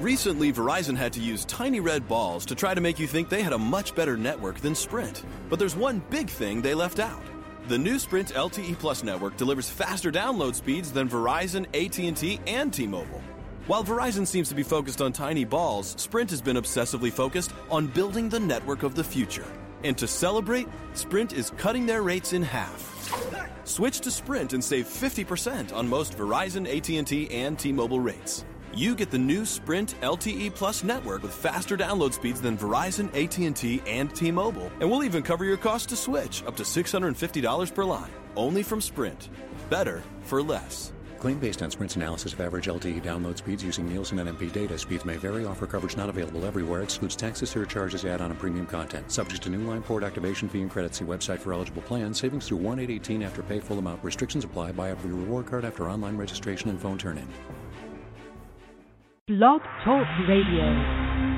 Recently, Verizon had to use tiny red balls to try to make you think they had a much better network than Sprint. But there's one big thing they left out. The new Sprint LTE Plus network delivers faster download speeds than Verizon, AT&T, and T-Mobile. While Verizon seems to be focused on tiny balls, Sprint has been obsessively focused on building the network of the future. And to celebrate, Sprint is cutting their rates in half. Switch to Sprint and save 50% on most Verizon, AT&T, and T-Mobile rates. You get the new Sprint LTE Plus network with faster download speeds than Verizon, AT&T, and T-Mobile. And we'll even cover your cost to switch, up to $650 per line. Only from Sprint. Better for less. Claim based on Sprint's analysis of average LTE download speeds using Nielsen NMP data. Speeds may vary. Offer coverage not available everywhere. Excludes taxes, surcharges, add-on, and premium content. Subject to new line port activation fee and credit. See website for eligible plans. Savings through 1 after pay full amount. Restrictions apply. Buy every reward card after online registration and phone turn-in. Blog Talk Radio.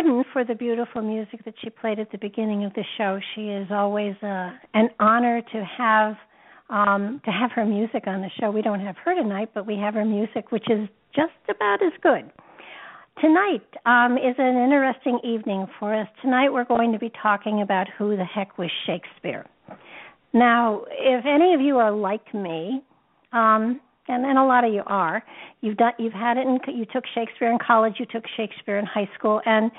Jordan for the beautiful music that she played at the beginning of the show. She is always uh, an honor to have um, to have her music on the show. We don't have her tonight, but we have her music, which is just about as good. Tonight um, is an interesting evening for us. Tonight we're going to be talking about who the heck was Shakespeare. Now, if any of you are like me, um, and and a lot of you are. You've done you've had it in you took Shakespeare in college, you took Shakespeare in high school, and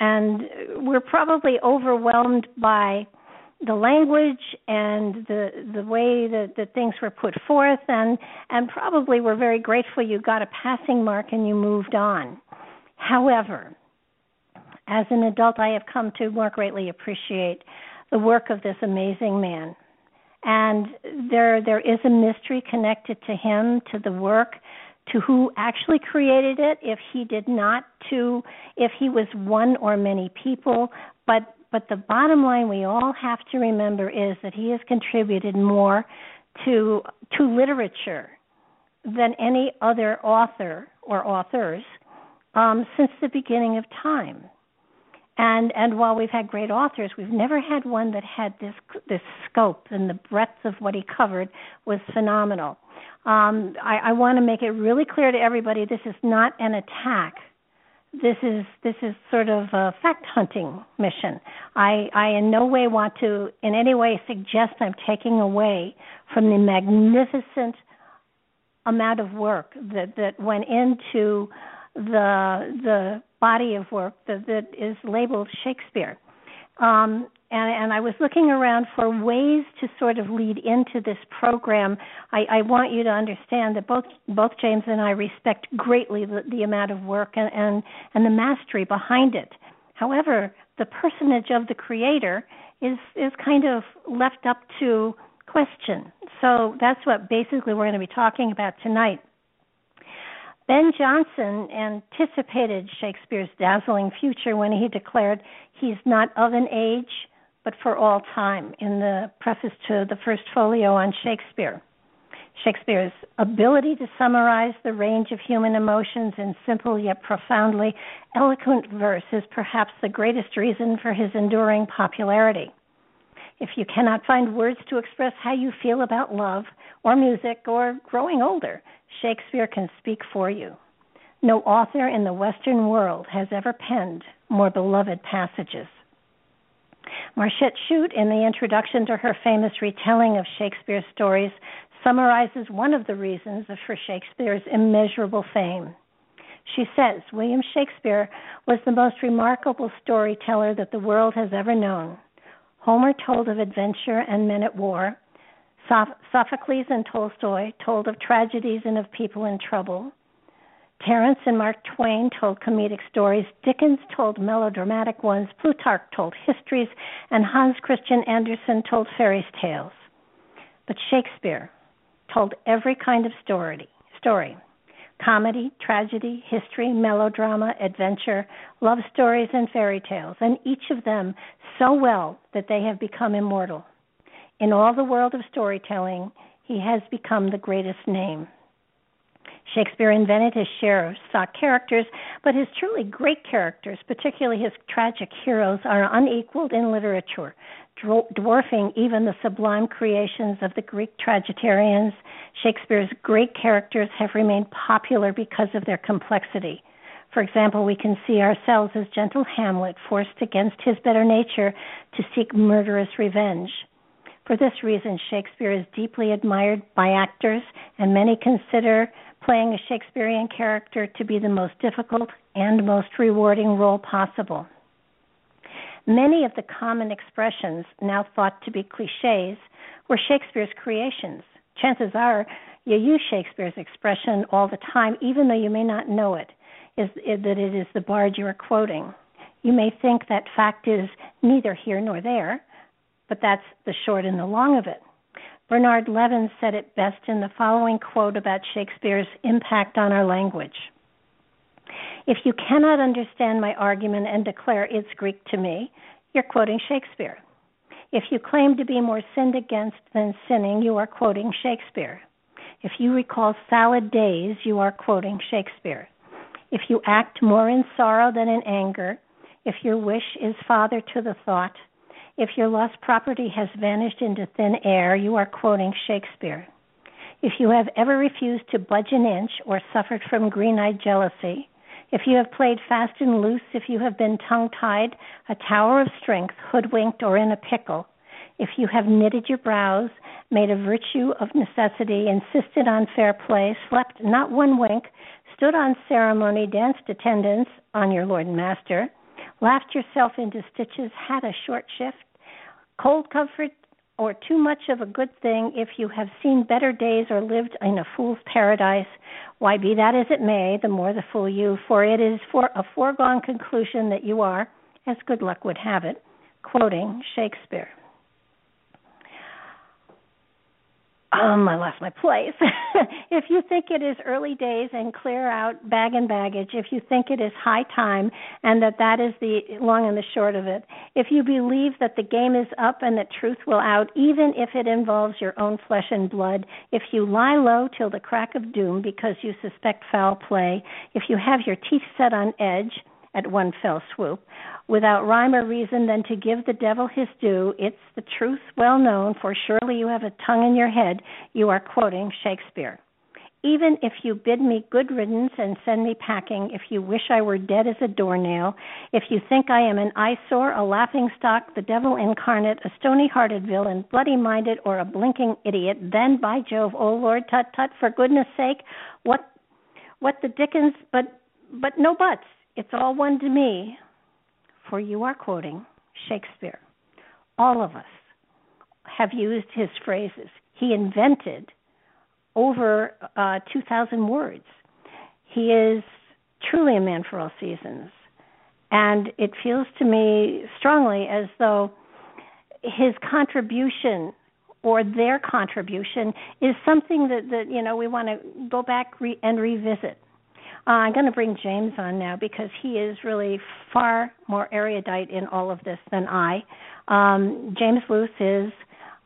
and we're probably overwhelmed by the language and the the way that, that things were put forth and and probably we're very grateful you got a passing mark and you moved on. However, as an adult I have come to more greatly appreciate the work of this amazing man and there there is a mystery connected to him to the work to who actually created it if he did not to if he was one or many people. But but the bottom line we all have to remember is that he has contributed more to to literature than any other author or authors um, since the beginning of time and and while we've had great authors, we've never had one that had this this scope and the breadth of what he covered was phenomenal. Um, I, I want to make it really clear to everybody: this is not an attack. This is this is sort of a fact hunting mission. I I in no way want to in any way suggest I'm taking away from the magnificent amount of work that that went into the the body of work that, that is labeled Shakespeare. Um, and, and, I was looking around for ways to sort of lead into this program. I, I, want you to understand that both both James and I respect greatly the, the amount of work and, and, and the mastery behind it. However, the personage of the creator is is kind of left up to question. So that's what basically we're going to be talking about tonight. Ben Jonson anticipated Shakespeare's dazzling future when he declared he's not of an age, but for all time, in the preface to the first folio on Shakespeare. Shakespeare's ability to summarize the range of human emotions in simple yet profoundly eloquent verse is perhaps the greatest reason for his enduring popularity. If you cannot find words to express how you feel about love or music or growing older, Shakespeare can speak for you. No author in the Western world has ever penned more beloved passages. Marchette Chute, in the introduction to her famous retelling of Shakespeare's stories, summarizes one of the reasons for Shakespeare's immeasurable fame. She says William Shakespeare was the most remarkable storyteller that the world has ever known. Homer told of adventure and men at war. Sophocles and Tolstoy told of tragedies and of people in trouble. Terence and Mark Twain told comedic stories, Dickens told melodramatic ones, Plutarch told histories, and Hans Christian Andersen told fairy tales. But Shakespeare told every kind of story, story comedy, tragedy, history, melodrama, adventure, love stories, and fairy tales, and each of them so well that they have become immortal. In all the world of storytelling, he has become the greatest name. Shakespeare invented his share of stock characters, but his truly great characters, particularly his tragic heroes, are unequaled in literature, dwarfing even the sublime creations of the Greek tragedians. Shakespeare's great characters have remained popular because of their complexity. For example, we can see ourselves as gentle Hamlet forced against his better nature to seek murderous revenge. For this reason, Shakespeare is deeply admired by actors, and many consider playing a Shakespearean character to be the most difficult and most rewarding role possible. Many of the common expressions now thought to be cliches were Shakespeare's creations. Chances are you use Shakespeare's expression all the time, even though you may not know it, is, is that it is the bard you are quoting. You may think that fact is neither here nor there, but that's the short and the long of it. Bernard Levin said it best in the following quote about Shakespeare's impact on our language. If you cannot understand my argument and declare it's Greek to me, you're quoting Shakespeare. If you claim to be more sinned against than sinning, you are quoting Shakespeare. If you recall salad days, you are quoting Shakespeare. If you act more in sorrow than in anger, if your wish is father to the thought, if your lost property has vanished into thin air, you are quoting Shakespeare. If you have ever refused to budge an inch or suffered from green eyed jealousy, if you have played fast and loose, if you have been tongue tied, a tower of strength, hoodwinked, or in a pickle, if you have knitted your brows, made a virtue of necessity, insisted on fair play, slept not one wink, stood on ceremony, danced attendance on your lord and master, laughed yourself into stitches, had a short shift, cold comfort, or too much of a good thing if you have seen better days or lived in a fool's paradise. Why, be that as it may, the more the fool you, for it is for a foregone conclusion that you are, as good luck would have it, quoting Shakespeare. Um, I lost my place. if you think it is early days and clear out bag and baggage, if you think it is high time and that that is the long and the short of it, if you believe that the game is up and that truth will out, even if it involves your own flesh and blood, if you lie low till the crack of doom because you suspect foul play, if you have your teeth set on edge, at one fell swoop. Without rhyme or reason, than to give the devil his due, it's the truth well known, for surely you have a tongue in your head, you are quoting Shakespeare. Even if you bid me good riddance and send me packing, if you wish I were dead as a doornail, if you think I am an eyesore, a laughing stock, the devil incarnate, a stony hearted villain, bloody minded, or a blinking idiot, then by Jove, oh Lord, tut tut, for goodness sake, what what the dickens but but no buts. It's all one to me. For you are quoting Shakespeare. All of us have used his phrases. He invented over uh, 2,000 words. He is truly a man for all seasons. And it feels to me strongly as though his contribution or their contribution is something that, that you know we want to go back re- and revisit. Uh, I'm going to bring James on now because he is really far more erudite in all of this than I. Um, James Luce is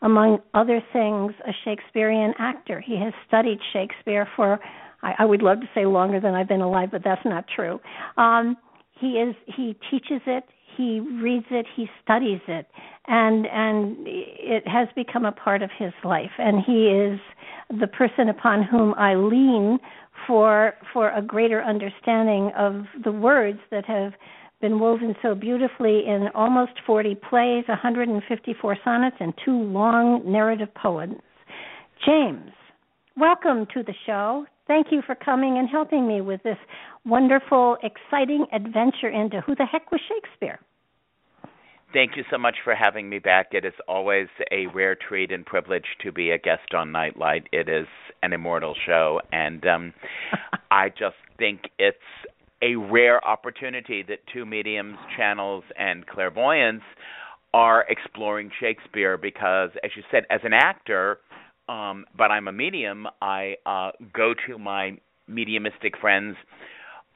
among other things, a Shakespearean actor. He has studied Shakespeare for, I, I would love to say longer than I've been alive, but that's not true. Um, he is he teaches it, he reads it, he studies it, and and it has become a part of his life. And he is the person upon whom I lean for for a greater understanding of the words that have been woven so beautifully in almost 40 plays, 154 sonnets, and two long narrative poems. James, welcome to the show. Thank you for coming and helping me with this wonderful, exciting adventure into who the heck was Shakespeare. Thank you so much for having me back. It is always a rare treat and privilege to be a guest on Nightlight. It is an immortal show, and um, I just think it's a rare opportunity that two mediums, channels, and clairvoyants are exploring Shakespeare because, as you said, as an actor, um, but I'm a medium, I uh, go to my mediumistic friends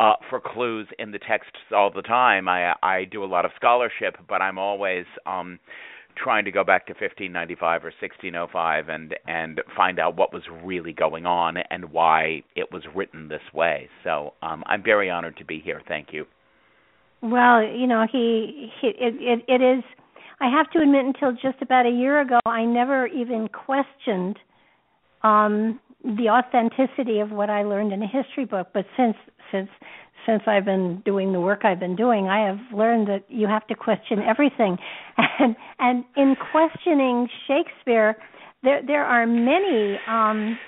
uh, for clues in the texts all the time. I I do a lot of scholarship, but I'm always um, trying to go back to 1595 or 1605 and and find out what was really going on and why it was written this way. So um, I'm very honored to be here. Thank you. Well, you know, he, he it, it it is. I have to admit, until just about a year ago, I never even questioned um, the authenticity of what I learned in a history book. But since since since I've been doing the work I've been doing, I have learned that you have to question everything. And and in questioning Shakespeare, there there are many um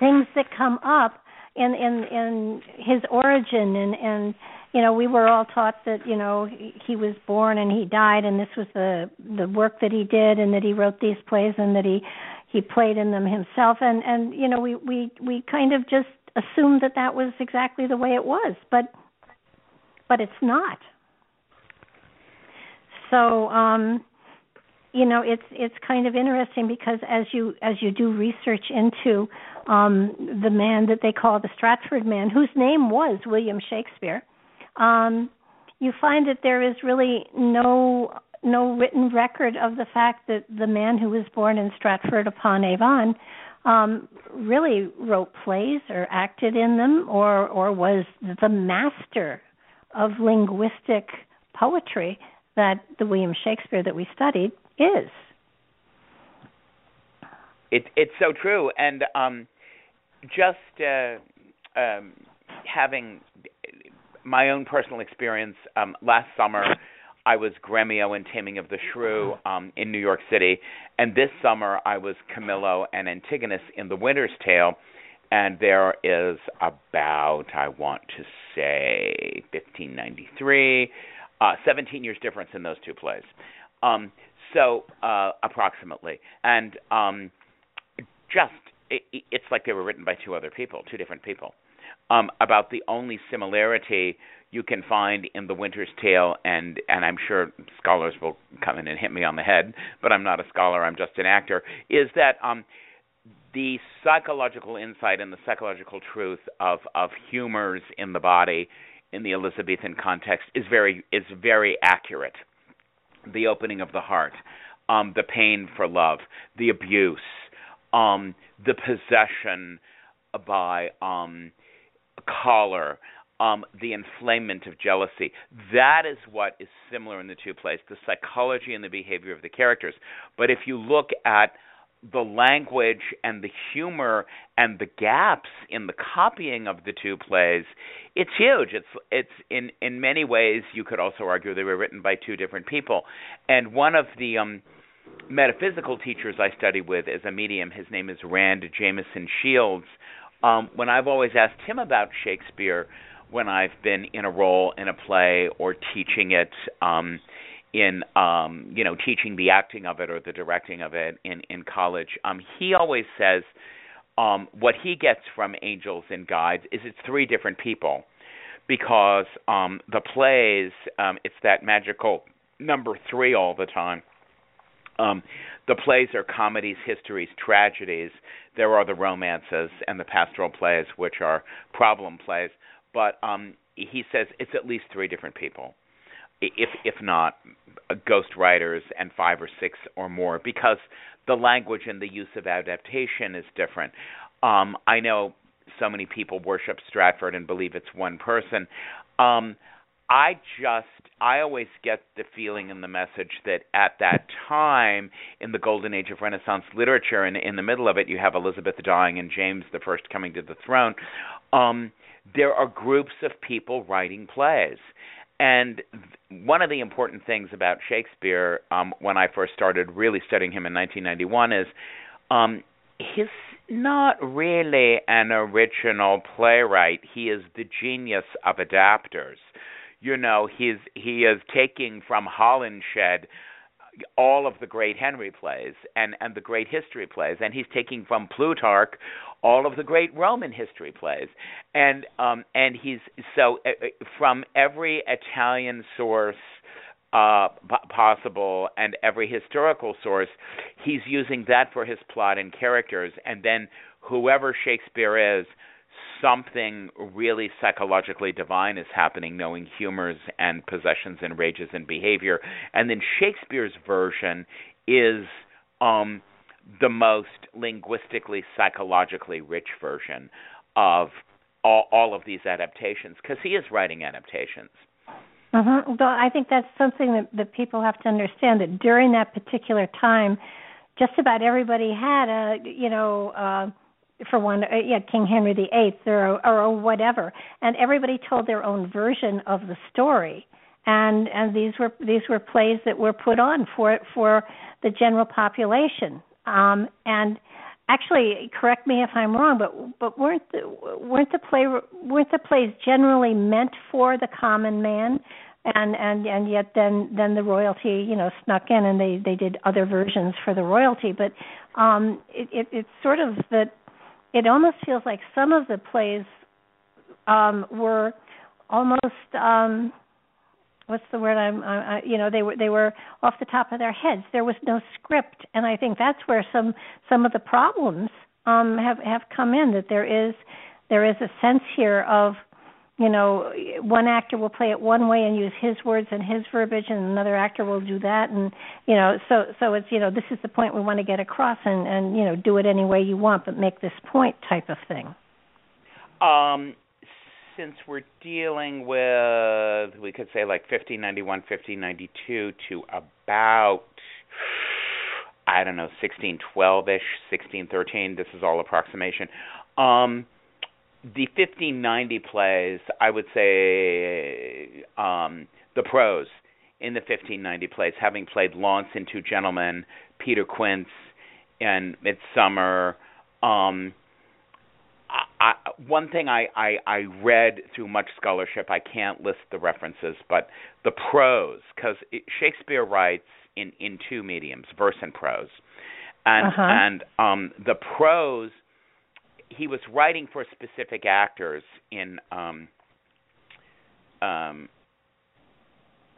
things that come up in in in his origin and and you know we were all taught that you know he was born and he died and this was the the work that he did and that he wrote these plays and that he he played in them himself and and you know we we we kind of just assumed that that was exactly the way it was, but but it's not. So um you know it's it's kind of interesting because as you as you do research into um the man that they call the Stratford man whose name was William Shakespeare um you find that there is really no no written record of the fact that the man who was born in Stratford upon Avon um, really wrote plays or acted in them, or or was the master of linguistic poetry that the William Shakespeare that we studied is. It, it's so true, and um, just uh, um, having my own personal experience um, last summer. I was Gremio in Taming of the Shrew um, in New York City, and this summer I was Camillo and Antigonus in The Winter's Tale, and there is about I want to say 1593, uh, 17 years difference in those two plays. Um, so uh, approximately, and um, just it, it's like they were written by two other people, two different people. Um, about the only similarity you can find in The Winter's Tale, and and I'm sure scholars will come in and hit me on the head, but I'm not a scholar. I'm just an actor. Is that um, the psychological insight and the psychological truth of of humors in the body in the Elizabethan context is very is very accurate. The opening of the heart, um, the pain for love, the abuse, um, the possession by um, choler um, the inflammation of jealousy. That is what is similar in the two plays, the psychology and the behavior of the characters. But if you look at the language and the humor and the gaps in the copying of the two plays, it's huge. It's it's in in many ways you could also argue they were written by two different people. And one of the um metaphysical teachers I study with as a medium, his name is Rand Jameson Shields. Um, when I've always asked him about Shakespeare, when I've been in a role in a play or teaching it um, in um, you know teaching the acting of it or the directing of it in in college, um, he always says um, what he gets from angels and guides is it's three different people because um, the plays um, it's that magical number three all the time. Um, the plays are comedies, histories, tragedies. There are the romances and the pastoral plays, which are problem plays but um, he says it's at least three different people, if if not uh, ghost writers and five or six or more, because the language and the use of adaptation is different. Um, I know so many people worship Stratford and believe it's one person. Um, I just I always get the feeling and the message that at that time in the golden age of Renaissance literature and in the middle of it you have Elizabeth dying and James the first coming to the throne. Um, there are groups of people writing plays. And one of the important things about Shakespeare, um, when I first started really studying him in 1991, is um, he's not really an original playwright. He is the genius of adapters. You know, he's he is taking from Holinshed all of the great Henry plays and and the great history plays, and he's taking from Plutarch all of the great Roman history plays, and um, and he's so uh, from every Italian source uh, p- possible and every historical source, he's using that for his plot and characters, and then whoever Shakespeare is something really psychologically divine is happening, knowing humors and possessions and rages and behavior. And then Shakespeare's version is um, the most linguistically, psychologically rich version of all, all of these adaptations because he is writing adaptations. Mm-hmm. Well, I think that's something that, that people have to understand that during that particular time, just about everybody had a, you know, uh, for one, uh, yeah, King Henry VIII or, or whatever, and everybody told their own version of the story. And and these were these were plays that were put on for for the general population um, and actually, correct me if I'm wrong, but but weren't the, weren't the play weren't the plays generally meant for the common man? and and and yet then then the royalty you know snuck in and they they did other versions for the royalty but um it, it it's sort of that it almost feels like some of the plays um were almost um what's the word I'm I, you know they were they were off the top of their heads. There was no script and I think that's where some some of the problems um have have come in that there is there is a sense here of you know one actor will play it one way and use his words and his verbiage and another actor will do that and you know so so it's you know this is the point we want to get across and and you know do it any way you want but make this point type of thing um since we're dealing with, we could say like 1591, 1592 to about, I don't know, 1612 ish, 1613. This is all approximation. Um, the 1590 plays, I would say, um, the prose in the 1590 plays, having played Launce and Two Gentlemen, Peter Quince, and Midsummer. Um, I, one thing I, I, I read through much scholarship, I can't list the references, but the prose, because Shakespeare writes in, in two mediums, verse and prose, and uh-huh. and um, the prose, he was writing for specific actors in um, um,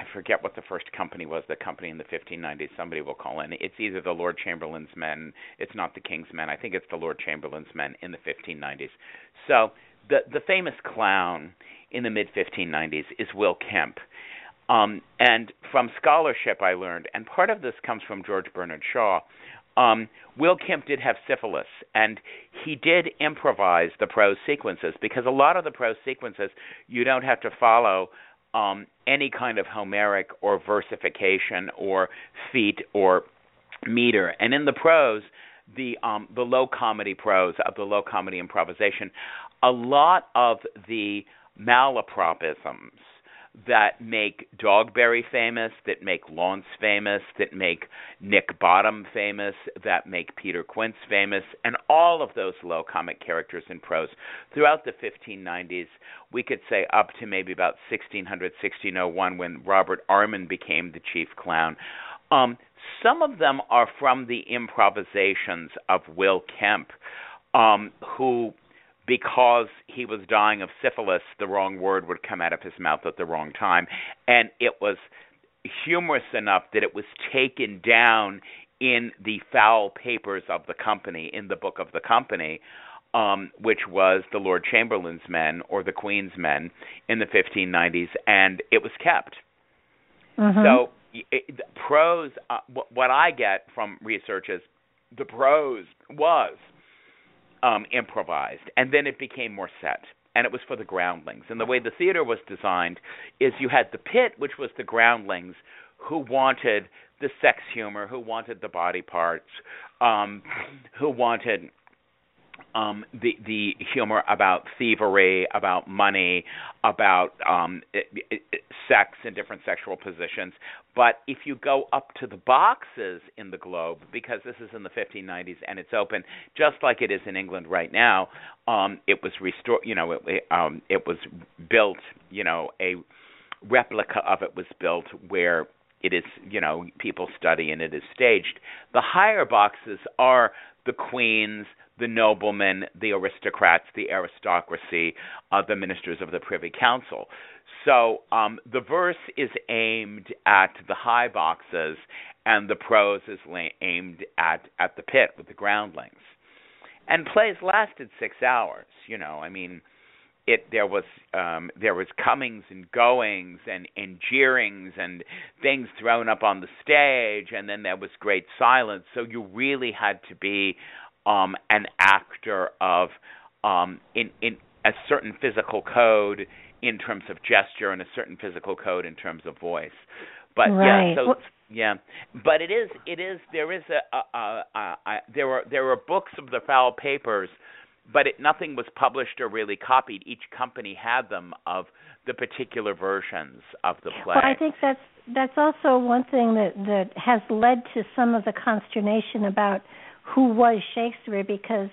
I forget what the first company was. The company in the 1590s. Somebody will call in. It's either the Lord Chamberlain's men. It's not the King's men. I think it's the Lord Chamberlain's men in the 1590s. So the the famous clown in the mid 1590s is Will Kemp. Um, and from scholarship, I learned, and part of this comes from George Bernard Shaw. Um, Will Kemp did have syphilis, and he did improvise the prose sequences because a lot of the prose sequences you don't have to follow um, any kind of Homeric or versification or feet or meter. And in the prose, the um, the low comedy prose of the low comedy improvisation, a lot of the malapropisms that make Dogberry famous, that make Launce famous, that make Nick Bottom famous, that make Peter Quince famous, and all of those low comic characters in prose throughout the 1590s. We could say up to maybe about 1600, 1601 when Robert Armin became the chief clown. Um, some of them are from the improvisations of Will Kemp, um, who because he was dying of syphilis, the wrong word would come out of his mouth at the wrong time. And it was humorous enough that it was taken down in the foul papers of the company, in the book of the company, um, which was the Lord Chamberlain's men or the Queen's men in the 1590s, and it was kept. Mm-hmm. So, it, prose, uh, what I get from research is the prose was um, improvised, and then it became more set. And it was for the groundlings. And the way the theater was designed is you had the pit, which was the groundlings, who wanted the sex humor, who wanted the body parts, um, who wanted um, the the humor about thievery, about money, about um, it, it, sex and different sexual positions. But if you go up to the boxes in the globe, because this is in the 1590s and it's open, just like it is in England right now, um, it was restored. You know, it, um, it was built. You know, a replica of it was built where it is you know people study and it is staged the higher boxes are the queens the noblemen, the aristocrats, the aristocracy, uh, the ministers of the Privy Council. So um, the verse is aimed at the high boxes, and the prose is la- aimed at at the pit with the groundlings. And plays lasted six hours. You know, I mean, it there was um, there was comings and goings and and jeerings and things thrown up on the stage, and then there was great silence. So you really had to be um, an actor of um, in in a certain physical code in terms of gesture and a certain physical code in terms of voice. But right. yeah, so yeah, but it is it is there is a, a, a, a, a there were there were books of the foul papers, but it, nothing was published or really copied. Each company had them of the particular versions of the play. Well, I think that's that's also one thing that that has led to some of the consternation about who was Shakespeare because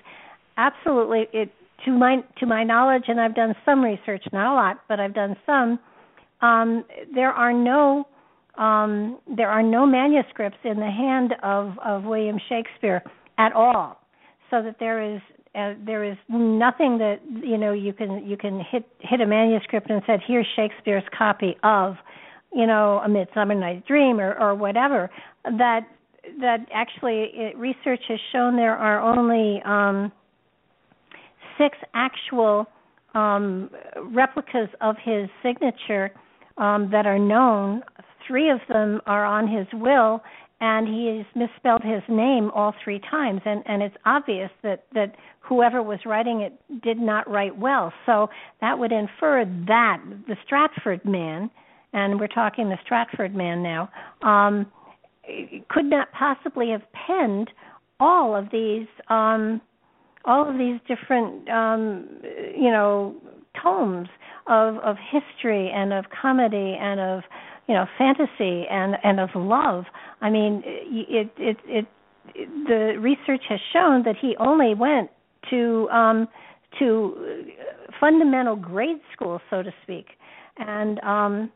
absolutely it to my to my knowledge and I've done some research not a lot but I've done some um, there are no um, there are no manuscripts in the hand of of William Shakespeare at all so that there is uh, there is nothing that you know you can you can hit hit a manuscript and said here's Shakespeare's copy of you know a Midsummer Night's Dream or or whatever that that actually it, research has shown there are only um, six actual um, replicas of his signature um, that are known. Three of them are on his will, and he has misspelled his name all three times, and, and it's obvious that, that whoever was writing it did not write well. So that would infer that the Stratford man, and we're talking the Stratford man now, um, could not possibly have penned all of these um, all of these different um, you know tomes of of history and of comedy and of you know fantasy and and of love. I mean, it it it, it the research has shown that he only went to um, to fundamental grade school, so to speak, and um,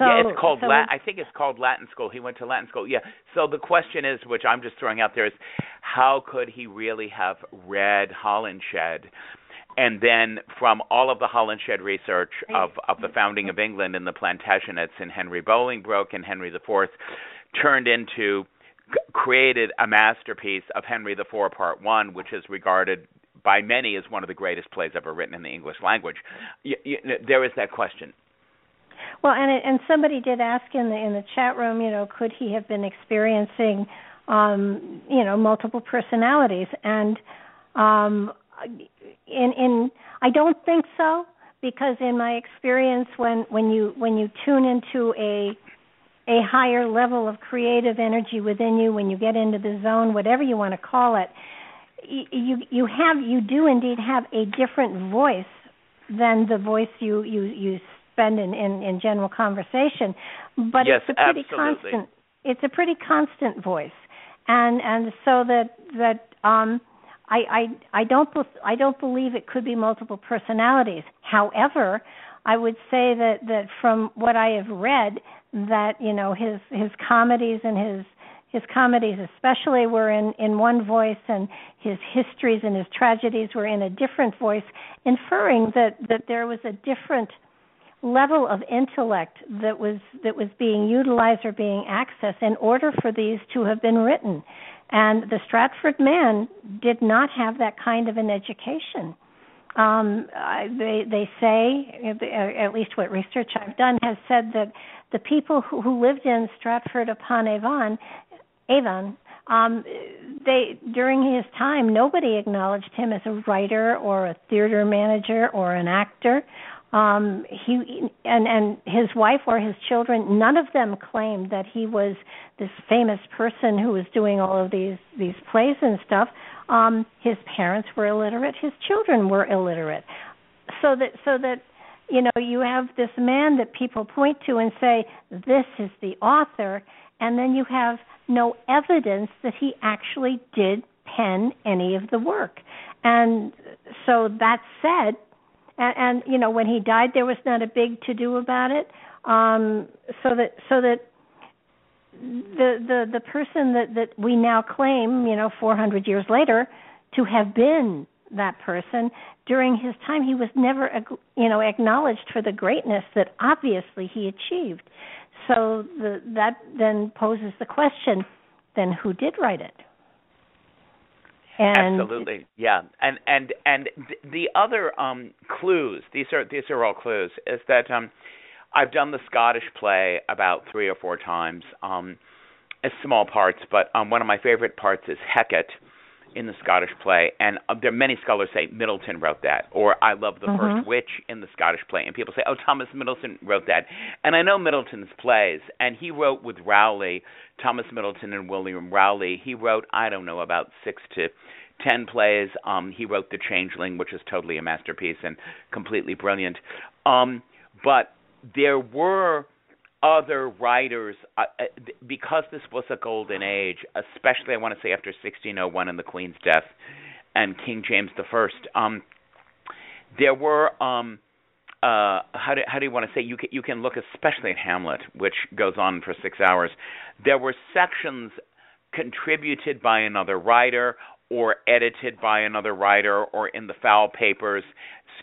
so, yeah, it's called so Latin. I think it's called Latin school. He went to Latin school. Yeah. So the question is, which I'm just throwing out there, is how could he really have read Holinshed? And then from all of the Holinshed research of of the founding of England and the Plantagenets and Henry Bolingbroke and Henry IV turned into created a masterpiece of Henry IV Part One, which is regarded by many as one of the greatest plays ever written in the English language. You, you, there is that question well, and and somebody did ask in the in the chat room, you know, could he have been experiencing um, you know, multiple personalities. And um, in in I don't think so because in my experience, when when you when you tune into a a higher level of creative energy within you, when you get into the zone, whatever you want to call it, you you have you do indeed have a different voice than the voice you you you spend in in, in general conversation but yes, it's a pretty absolutely. constant it's a pretty constant voice and and so that that um I I I don't I don't believe it could be multiple personalities. However I would say that that from what I have read that you know his his comedies and his his comedies especially were in in one voice and his histories and his tragedies were in a different voice inferring that that there was a different level of intellect that was that was being utilized or being accessed in order for these to have been written and the stratford man did not have that kind of an education um, they they say at least what research I've done has said that the people who, who lived in Stratford upon Avon Avon, um, they during his time nobody acknowledged him as a writer or a theater manager or an actor. Um, he and and his wife or his children, none of them claimed that he was this famous person who was doing all of these these plays and stuff. Um, his parents were illiterate, his children were illiterate, so that so that you know you have this man that people point to and say this is the author, and then you have no evidence that he actually did pen any of the work. And so that said, and, and you know when he died, there was not a big to do about it. Um, so that so that the the the person that that we now claim, you know, 400 years later, to have been that person during his time, he was never you know acknowledged for the greatness that obviously he achieved so the, that then poses the question: then who did write it? And Absolutely, yeah. And and and the other um, clues these are these are all clues is that um, I've done the Scottish play about three or four times, um, as small parts, but um, one of my favorite parts is Hecate in the Scottish play, and uh, there are many scholars say Middleton wrote that, or I love the mm-hmm. first witch in the Scottish play, and people say, oh, Thomas Middleton wrote that, and I know Middleton's plays, and he wrote with Rowley, Thomas Middleton and William Rowley. He wrote, I don't know, about six to ten plays. Um, he wrote The Changeling, which is totally a masterpiece and completely brilliant. Um, but there were other writers uh, uh because this was a golden age, especially I want to say after 1601 and the Queen's death and King James First. Um, there were um, uh, how do how do you want to say you can you can look especially at Hamlet, which goes on for six hours. There were sections contributed by another writer or edited by another writer or in the foul papers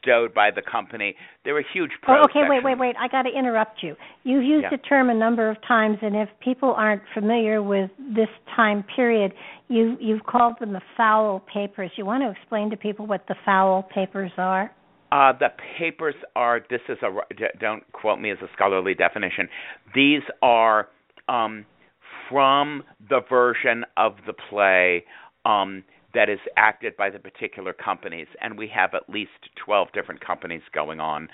stowed by the company. There were huge Oh, okay, sections. wait, wait, wait. I got to interrupt you. You've used yeah. the term a number of times, and if people aren't familiar with this time period, you you've called them the foul papers. You want to explain to people what the foul papers are? Uh, the papers are. This is a. Don't quote me as a scholarly definition. These are um, from the version of the play. Um, that is acted by the particular companies, and we have at least 12 different companies going on.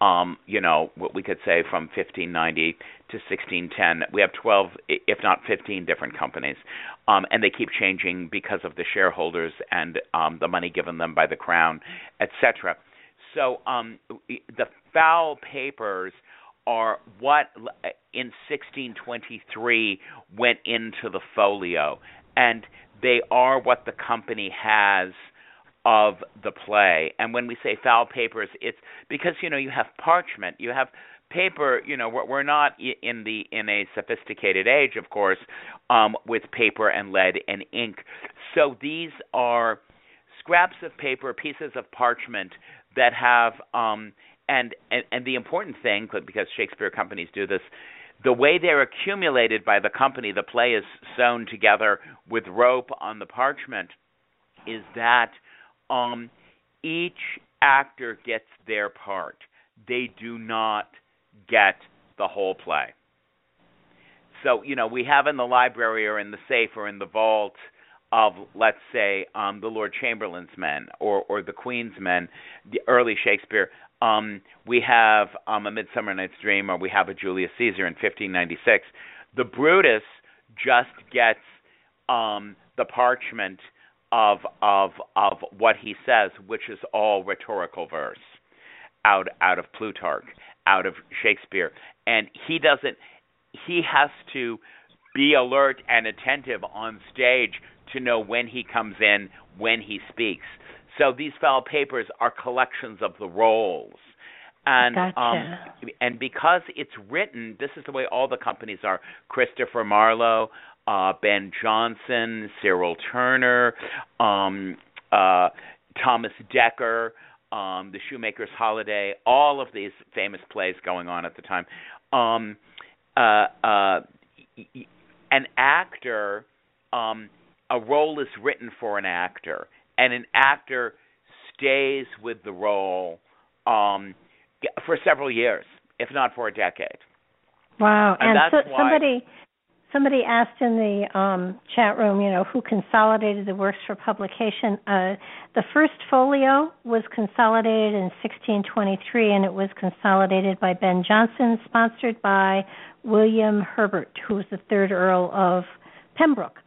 Um, you know, what we could say from 1590 to 1610, we have 12, if not 15, different companies, um, and they keep changing because of the shareholders and um, the money given them by the crown, etc. So um, the foul papers are what in 1623 went into the folio, and they are what the company has of the play. And when we say foul papers, it's because you know you have parchment, you have paper. You know, we're, not in the in a sophisticated age, of course, um, with paper and lead and ink. So these are scraps of paper, pieces of parchment that have um, and, and and the important thing because Shakespeare companies do this the way they're accumulated by the company, the play is sewn together with rope on the parchment, is that um, each actor gets their part. They do not get the whole play. So you know we have in the library or in the safe or in the vault of let's say um, the Lord Chamberlain's men or or the Queen's men, the early Shakespeare. Um, we have um, a Midsummer Night's Dream, or we have a Julius Caesar in 1596. The Brutus just gets um, the parchment of of of what he says, which is all rhetorical verse out out of Plutarch, out of Shakespeare, and he doesn't. He has to be alert and attentive on stage to know when he comes in, when he speaks. So these foul papers are collections of the roles. And gotcha. um and because it's written, this is the way all the companies are. Christopher Marlowe, uh Ben Jonson, Cyril Tourneur, um uh Thomas Dekker, um The Shoemaker's Holiday, all of these famous plays going on at the time. Um uh uh an actor um a role is written for an actor and an actor stays with the role um for several years if not for a decade. Wow. And, and so, somebody somebody asked in the um chat room you know who consolidated the works for publication. Uh the first folio was consolidated in 1623 and it was consolidated by Ben Jonson sponsored by William Herbert who was the third earl of Pembroke.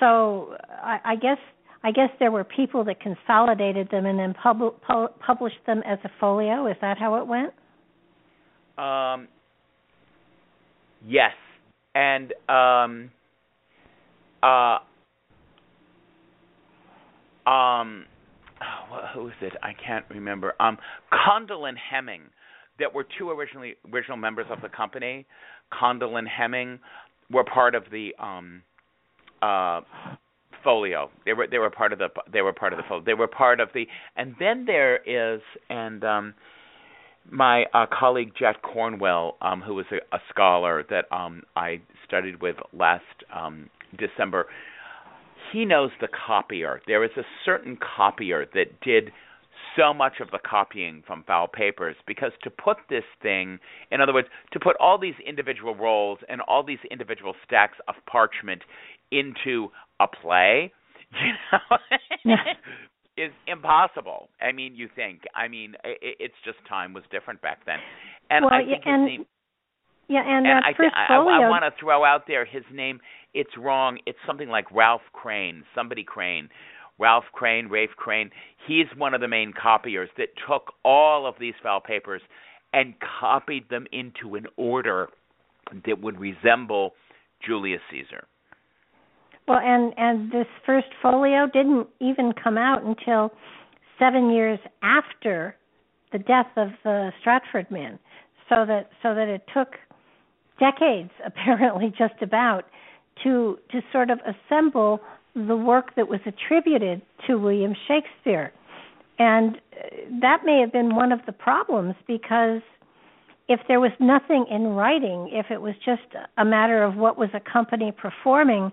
So I, I guess I guess there were people that consolidated them and then pub- pu- published them as a folio. Is that how it went? Um, yes, and um, uh, um, who is it? I can't remember. Um, Condell and Hemming, that were two originally original members of the company. Condell and Hemming were part of the um uh folio. They were they were part of the they were part of the folio. They were part of the and then there is and um my uh, colleague Jet Cornwell, um, who was a, a scholar that um, I studied with last um, December, he knows the copier. There is a certain copier that did so much of the copying from foul papers because to put this thing, in other words, to put all these individual rolls and all these individual stacks of parchment into a play, you know, is impossible. I mean, you think. I mean, it, it's just time was different back then, and well, I think yeah, and, his name. Yeah, and, and that I, I. I, I want to throw out there his name. It's wrong. It's something like Ralph Crane, somebody Crane. Ralph Crane, Rafe Crane. He's one of the main copiers that took all of these foul papers and copied them into an order that would resemble Julius Caesar. Well, and and this first folio didn't even come out until seven years after the death of the Stratford man, so that so that it took decades, apparently, just about, to to sort of assemble the work that was attributed to William Shakespeare, and uh, that may have been one of the problems because if there was nothing in writing, if it was just a matter of what was a company performing,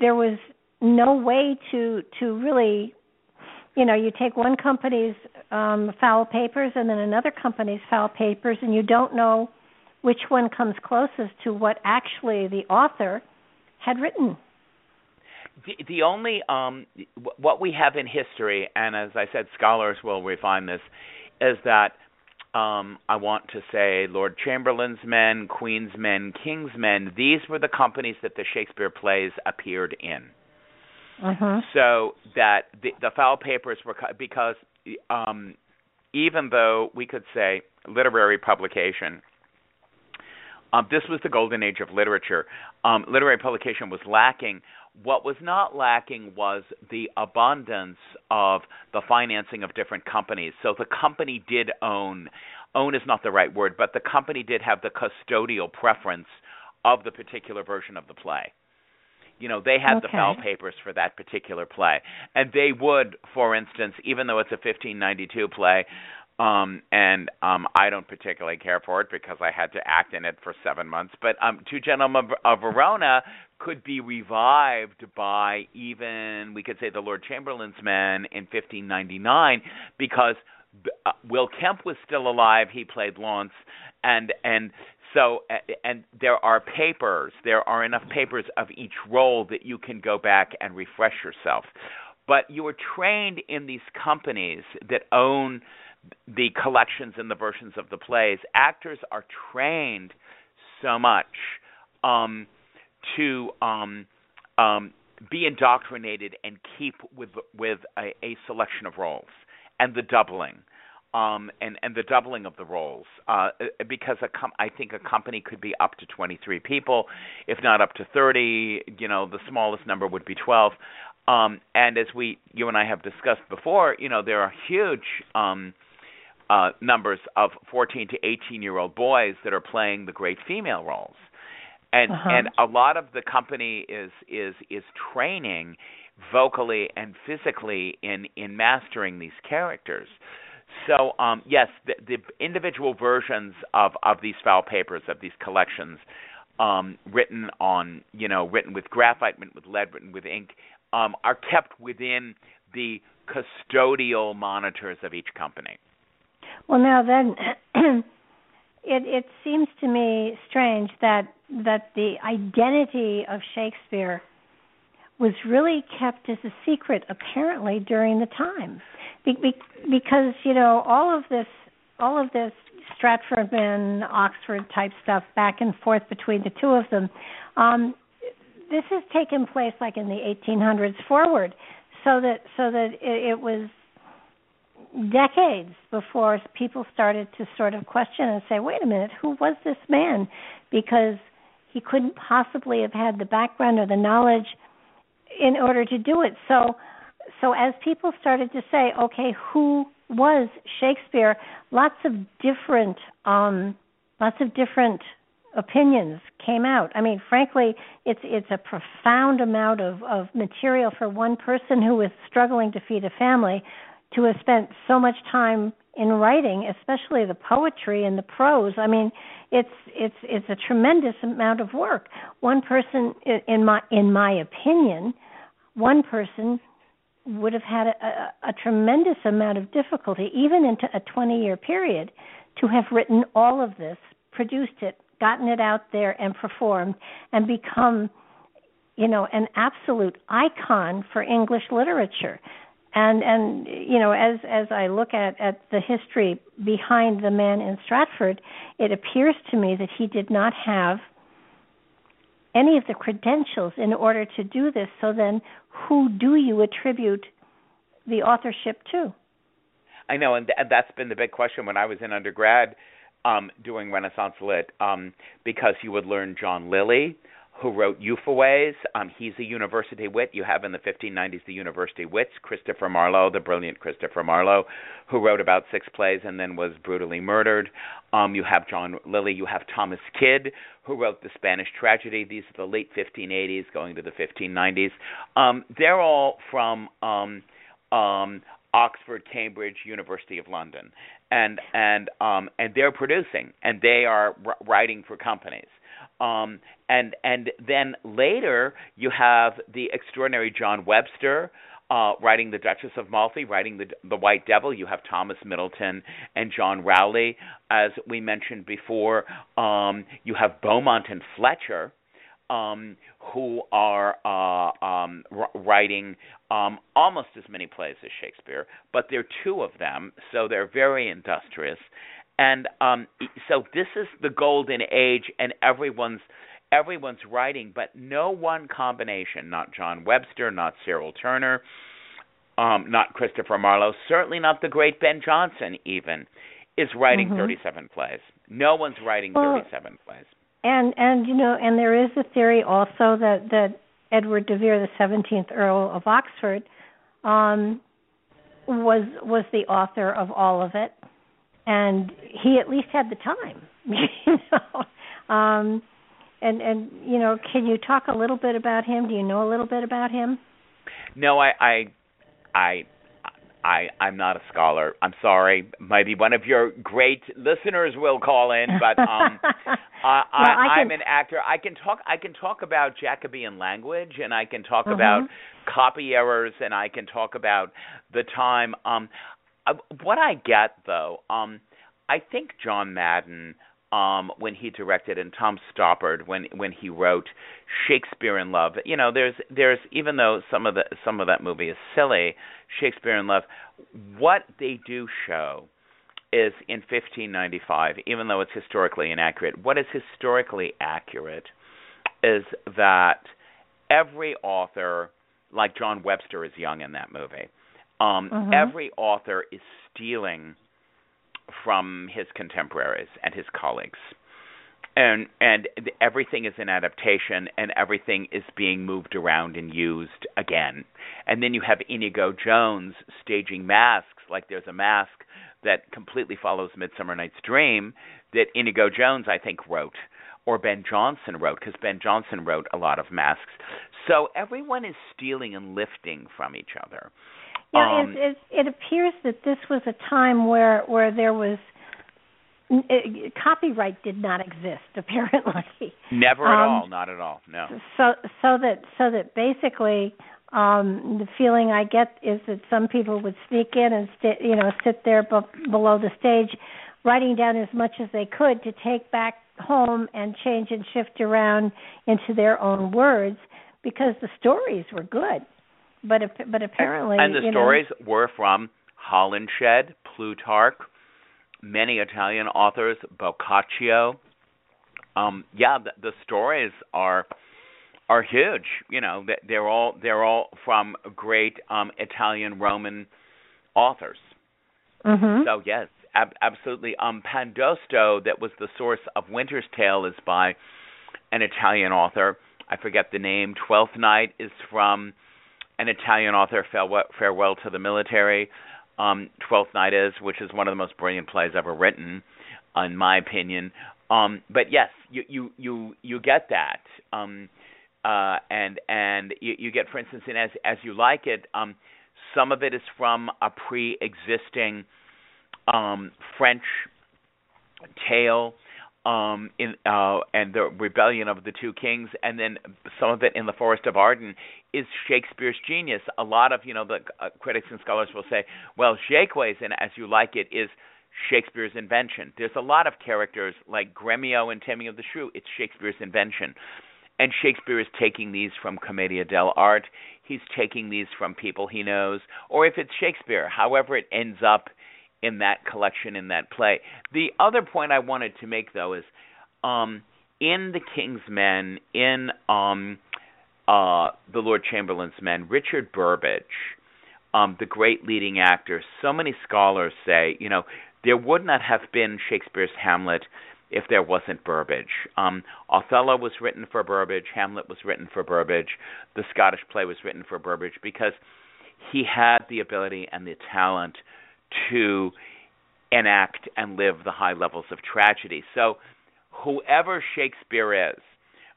there was no way to to really you know you take one company's um foul papers and then another company's foul papers and you don't know which one comes closest to what actually the author had written. The, the only um what we have in history and as i said scholars will refine this is that um, I want to say Lord Chamberlain's men, Queen's men, King's men. These were the companies that the Shakespeare plays appeared in. Uh-huh. So that the, the foul papers were because um, even though we could say literary publication, um, this was the golden age of literature. Um, literary publication was lacking. What was not lacking was the abundance of the financing of different companies. So the company did own, own is not the right word, but the company did have the custodial preference of the particular version of the play. You know, they had okay. the foul papers for that particular play. And they would, for instance, even though it's a 1592 play, um and um I don't particularly care for it because I had to act in it for 7 months but um Two Gentlemen of Verona could be revived by even we could say the Lord Chamberlain's men in 1599 because uh, Will Kemp was still alive he played Launce and and So, and there are papers, there are enough papers of each role that you can go back and refresh yourself. But you are trained in these companies that own the collections and the versions of the plays. Actors are trained so much um, to um, um, be indoctrinated and keep with with a, a selection of roles and the doubling um, and and the doubling of the roles uh, because a com- I think a company could be up to 23 people, if not up to 30. You know, the smallest number would be 12. Um, and as we, you and I have discussed before, you know, there are huge um, uh, numbers of 14 to 18 year old boys that are playing the great female roles, and uh-huh. and a lot of the company is is is training vocally and physically in in mastering these characters. So um, yes, the, the individual versions of of these foul papers of these collections, um, written on you know written with graphite, written with lead, written with ink, um, are kept within the custodial monitors of each company. Well, now then, it it seems to me strange that that the identity of Shakespeare was really kept as a secret apparently during the time. Be, be, because you know all of this all of this Stratfordman Oxford type stuff back and forth between the two of them um this has taken place like in the 1800s forward so that so that it, it was decades before people started to sort of question and say wait a minute who was this man because he couldn't possibly have had the background or the knowledge in order to do it. So so as people started to say, okay, who was Shakespeare? Lots of different um lots of different opinions came out. I mean, frankly, it's it's a profound amount of of material for one person who was struggling to feed a family to have spent so much time in writing, especially the poetry and the prose. I mean, it's it's it's a tremendous amount of work. One person, in my in my opinion, one person would have had a, a, a tremendous amount of difficulty, even into a 20 year period, to have written all of this, produced it, gotten it out there, and performed, and become, you know, an absolute icon for English literature. And and you know, as as I look at at the history behind the man in Stratford, it appears to me that he did not have any of the credentials in order to do this. So then, who do you attribute the authorship to? I know, and, th- and that's been the big question when I was in undergrad um, doing Renaissance Lit, um, because you would learn John Lyly, who wrote Euphues. Um, he's a university wit. You have in the 1590s the university wits, Christopher Marlowe, the brilliant Christopher Marlowe, who wrote about six plays and then was brutally murdered. Um, you have John Lyly. You have Thomas Kyd, who wrote the Spanish tragedy. These are the late 1580s going to the 1590s. Um, they're all from um, um, Oxford, Cambridge, University of London, and and um, and they're producing and they are r- writing for companies. Um, and and then later you have the extraordinary John Webster uh, writing the Duchess of Malfi, writing the the White Devil. You have Thomas Middleton and John Rowley, as we mentioned before. Um, you have Beaumont and Fletcher. Um, who are uh, um, writing um, almost as many plays as Shakespeare, but there are two of them, so they're very industrious. And um, so this is the golden age, and everyone's everyone's writing, but no one combination. Not John Webster, not Cyril Tourneur, um, not Christopher Marlowe, certainly not the great Ben Jonson. Even is writing Mhm. 37 plays. No one's writing Well, 37 plays. And and you know, and there is a theory also that that Edward de Vere, the 17th Earl of Oxford, um, was was the author of all of it, and he at least had the time. you know, um, and and you know, can you talk a little bit about him? Do you know a little bit about him? No, I, I, I, I, I'm not a scholar. I'm sorry. Maybe one of your great listeners will call in, but um, I, I, Well, I I'm an actor. I can talk. I can talk about Jacobean language, and I can talk Mhm. about copy errors, and I can talk about the time. Um, what I get though, um, I think John Madden um when he directed and Tom Stoppard when when he wrote Shakespeare in Love. You know, there's there's even though some of the some of that movie is silly, Shakespeare in Love, what they do show is in 1595, even though it's historically inaccurate, what is historically accurate is that every author, like John Webster is young in that movie, um, Mhm. every author is stealing from his contemporaries and his colleagues. And and everything is an adaptation, and everything is being moved around and used again. And then you have Inigo Jones staging masques, like there's a masque that completely follows Midsummer Night's Dream that Inigo Jones, I think, wrote, or Ben Jonson wrote, because Ben Jonson wrote a lot of masques. So everyone is stealing and lifting from each other. Yeah, Um, it, it, it appears that this was a time where where there was n- uh, copyright did not exist apparently. Never at Um, all, not at all. No. So so that so that basically um the feeling I get is that some people would sneak in and st- you know sit there b- below the stage writing down as much as they could to take back home and change and shift around into their own words because the stories were good. But but apparently and the you know, stories were from Holinshed, Plutarch, many Italian authors, Boccaccio. Um, yeah, the, the stories are are huge. You know, they- they're all they're all from great um, Italian Roman authors. Mhm. So yes, ab- absolutely. Um, Pandosto, that was the source of Winter's Tale, is by an Italian author. I forget the name. Twelfth Night is from an Italian author. Farewell, Farewell to the Military. Um, Twelfth Night is, which is one of the most brilliant plays ever written, in my opinion. Um, but yes, you you you you get that. Um, uh, and and you, you get, for instance, in as as you like it. Um, some of it is from a pre-existing um, French tale um, in uh, and the rebellion of the two kings, and then some of it in the Forest of Arden is Shakespeare's genius. A lot of you know the uh, critics and scholars will say, well, Jaques and As You Like It is Shakespeare's invention. There's a lot of characters like Gremio and Taming of the Shrew. It's Shakespeare's invention. And Shakespeare is taking these from Commedia dell'arte. He's taking these from people he knows, or if it's Shakespeare, however it ends up in that collection in that play. The other point I wanted to make though is um in The King's Men, in um uh The Lord Chamberlain's Men, Richard Burbage, um the great leading actor, so many scholars say, you know, there would not have been Shakespeare's Hamlet if there wasn't Burbage. Um, Othello was written for Burbage, Hamlet was written for Burbage, the Scottish play was written for Burbage because he had the ability and the talent to enact and live the high levels of tragedy. So, whoever Shakespeare is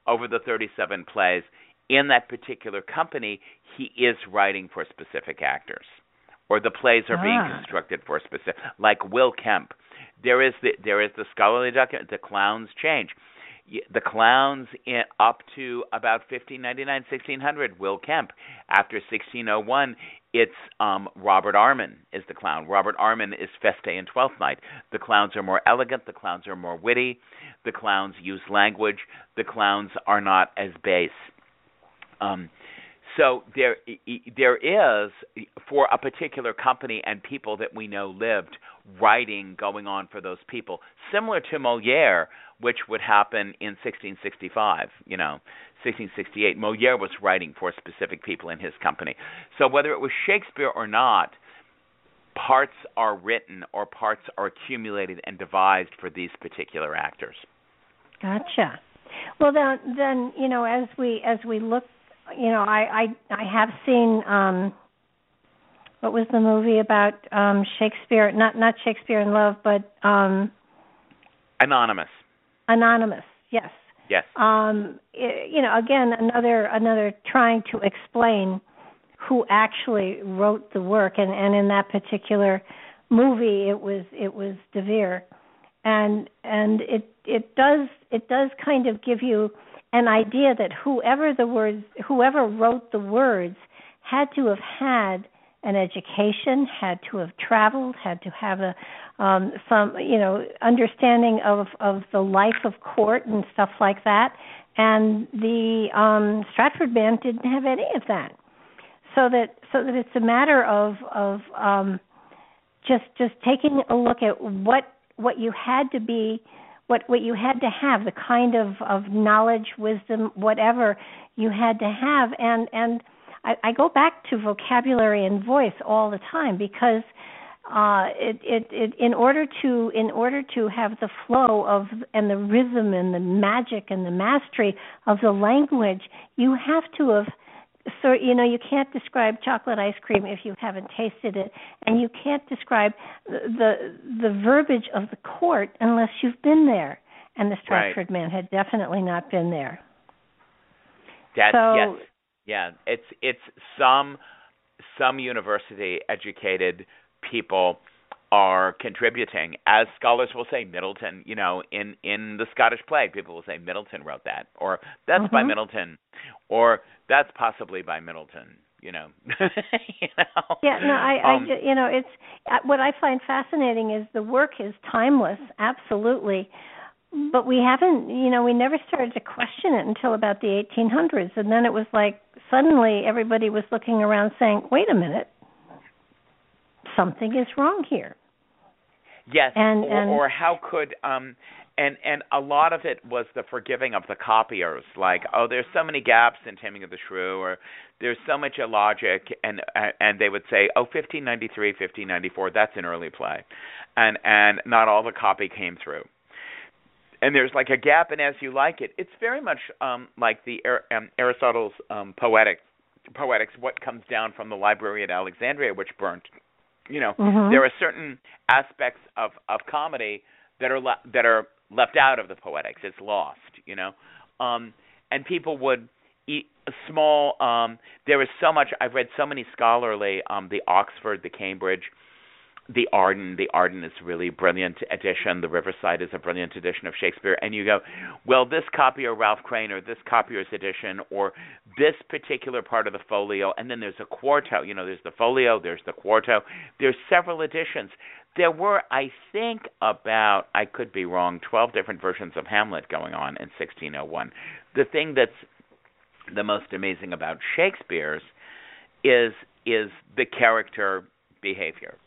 over the 37 plays in that particular company, he is writing for specific actors. Or the plays are being Ah. constructed for specific, like Will Kemp there is the there is the scholarly document. The clowns change. The clowns in, up to about 1599, 1600. Will Kemp. After 1601, it's um, Robert Armin is the clown. Robert Armin is Feste and Twelfth Night. The clowns are more elegant. The clowns are more witty. The clowns use language. The clowns are not as base. Um, so there there is for a particular company and people that we know lived writing going on for those people similar to Moliere which would happen in 1665 you know 1668 Moliere was writing for specific people in his company so whether it was Shakespeare or not parts are written or parts are accumulated and devised for these particular actors Gotcha. Well, then, then you know, as we as we look, you know, I I I have seen um what was the movie about um Shakespeare? Not not Shakespeare in Love, but um anonymous Anonymous. Yes. yes Um, i you know, again, another another trying to explain who actually wrote the work, and and in that particular movie, it was it was De Vere, and and it it does it does kind of give you an idea that whoever the words whoever wrote the words had to have had an education, had to have traveled, had to have a um, some you know understanding of of the life of court and stuff like that. And the um, Stratford band didn't have any of that, so that so that it's a matter of of um, just just taking a look at what what you had to be what what you had to have the kind of of knowledge wisdom whatever you had to have. And and I, I go back to vocabulary and voice all the time because uh, it, it, it, in order to in order to have the flow of and the rhythm and the magic and the mastery of the language, you have to have so you know you can't describe chocolate ice cream if you haven't tasted it. And you can't describe the the verbiage of the court unless you've been there. And the stratford right. man had definitely not been there. That so, yes. Yeah. It's it's some some university educated people are contributing. As scholars will say middleton you know in in the scottish plague people will say middleton wrote that or that's mm-hmm. by middleton or that's possibly by middleton you know, you know? yeah no i um, i you know it's uh, what i find fascinating is the work is timeless absolutely. But we haven't you know we never started to question it until about the 1800s and then it was like suddenly everybody was looking around saying wait a minute. Something is wrong here Yes, and, or, and or how could um and and a lot of it was the forgiving of the copiers like oh there's so many gaps in taming of the shrew or there's so much illogic and and they would say oh 1593 1594 that's an early play. And and not all the copy came through. And there's like a gap in as you like it it's very much um like the um, aristotle's um poetic poetics what comes down from the library at alexandria which burnt you know, mm-hmm. there are certain aspects of of comedy that are le- that are left out of the poetics. It's lost, you know. Um and people would eat a small um there is so much I've read so many scholarly um the Oxford, the Cambridge the Arden, the Arden is really brilliant edition. The Riverside is a brilliant edition of Shakespeare. And you go, well, this copy of Ralph Crane or this copier's edition or this particular part of the folio, and then there's a quarto. You know, there's the folio, there's the quarto. There's several editions. There were, I think, about I could be wrong, twelve different versions of Hamlet going on in 1601. The thing that's the most amazing about Shakespeare's is is the character behavior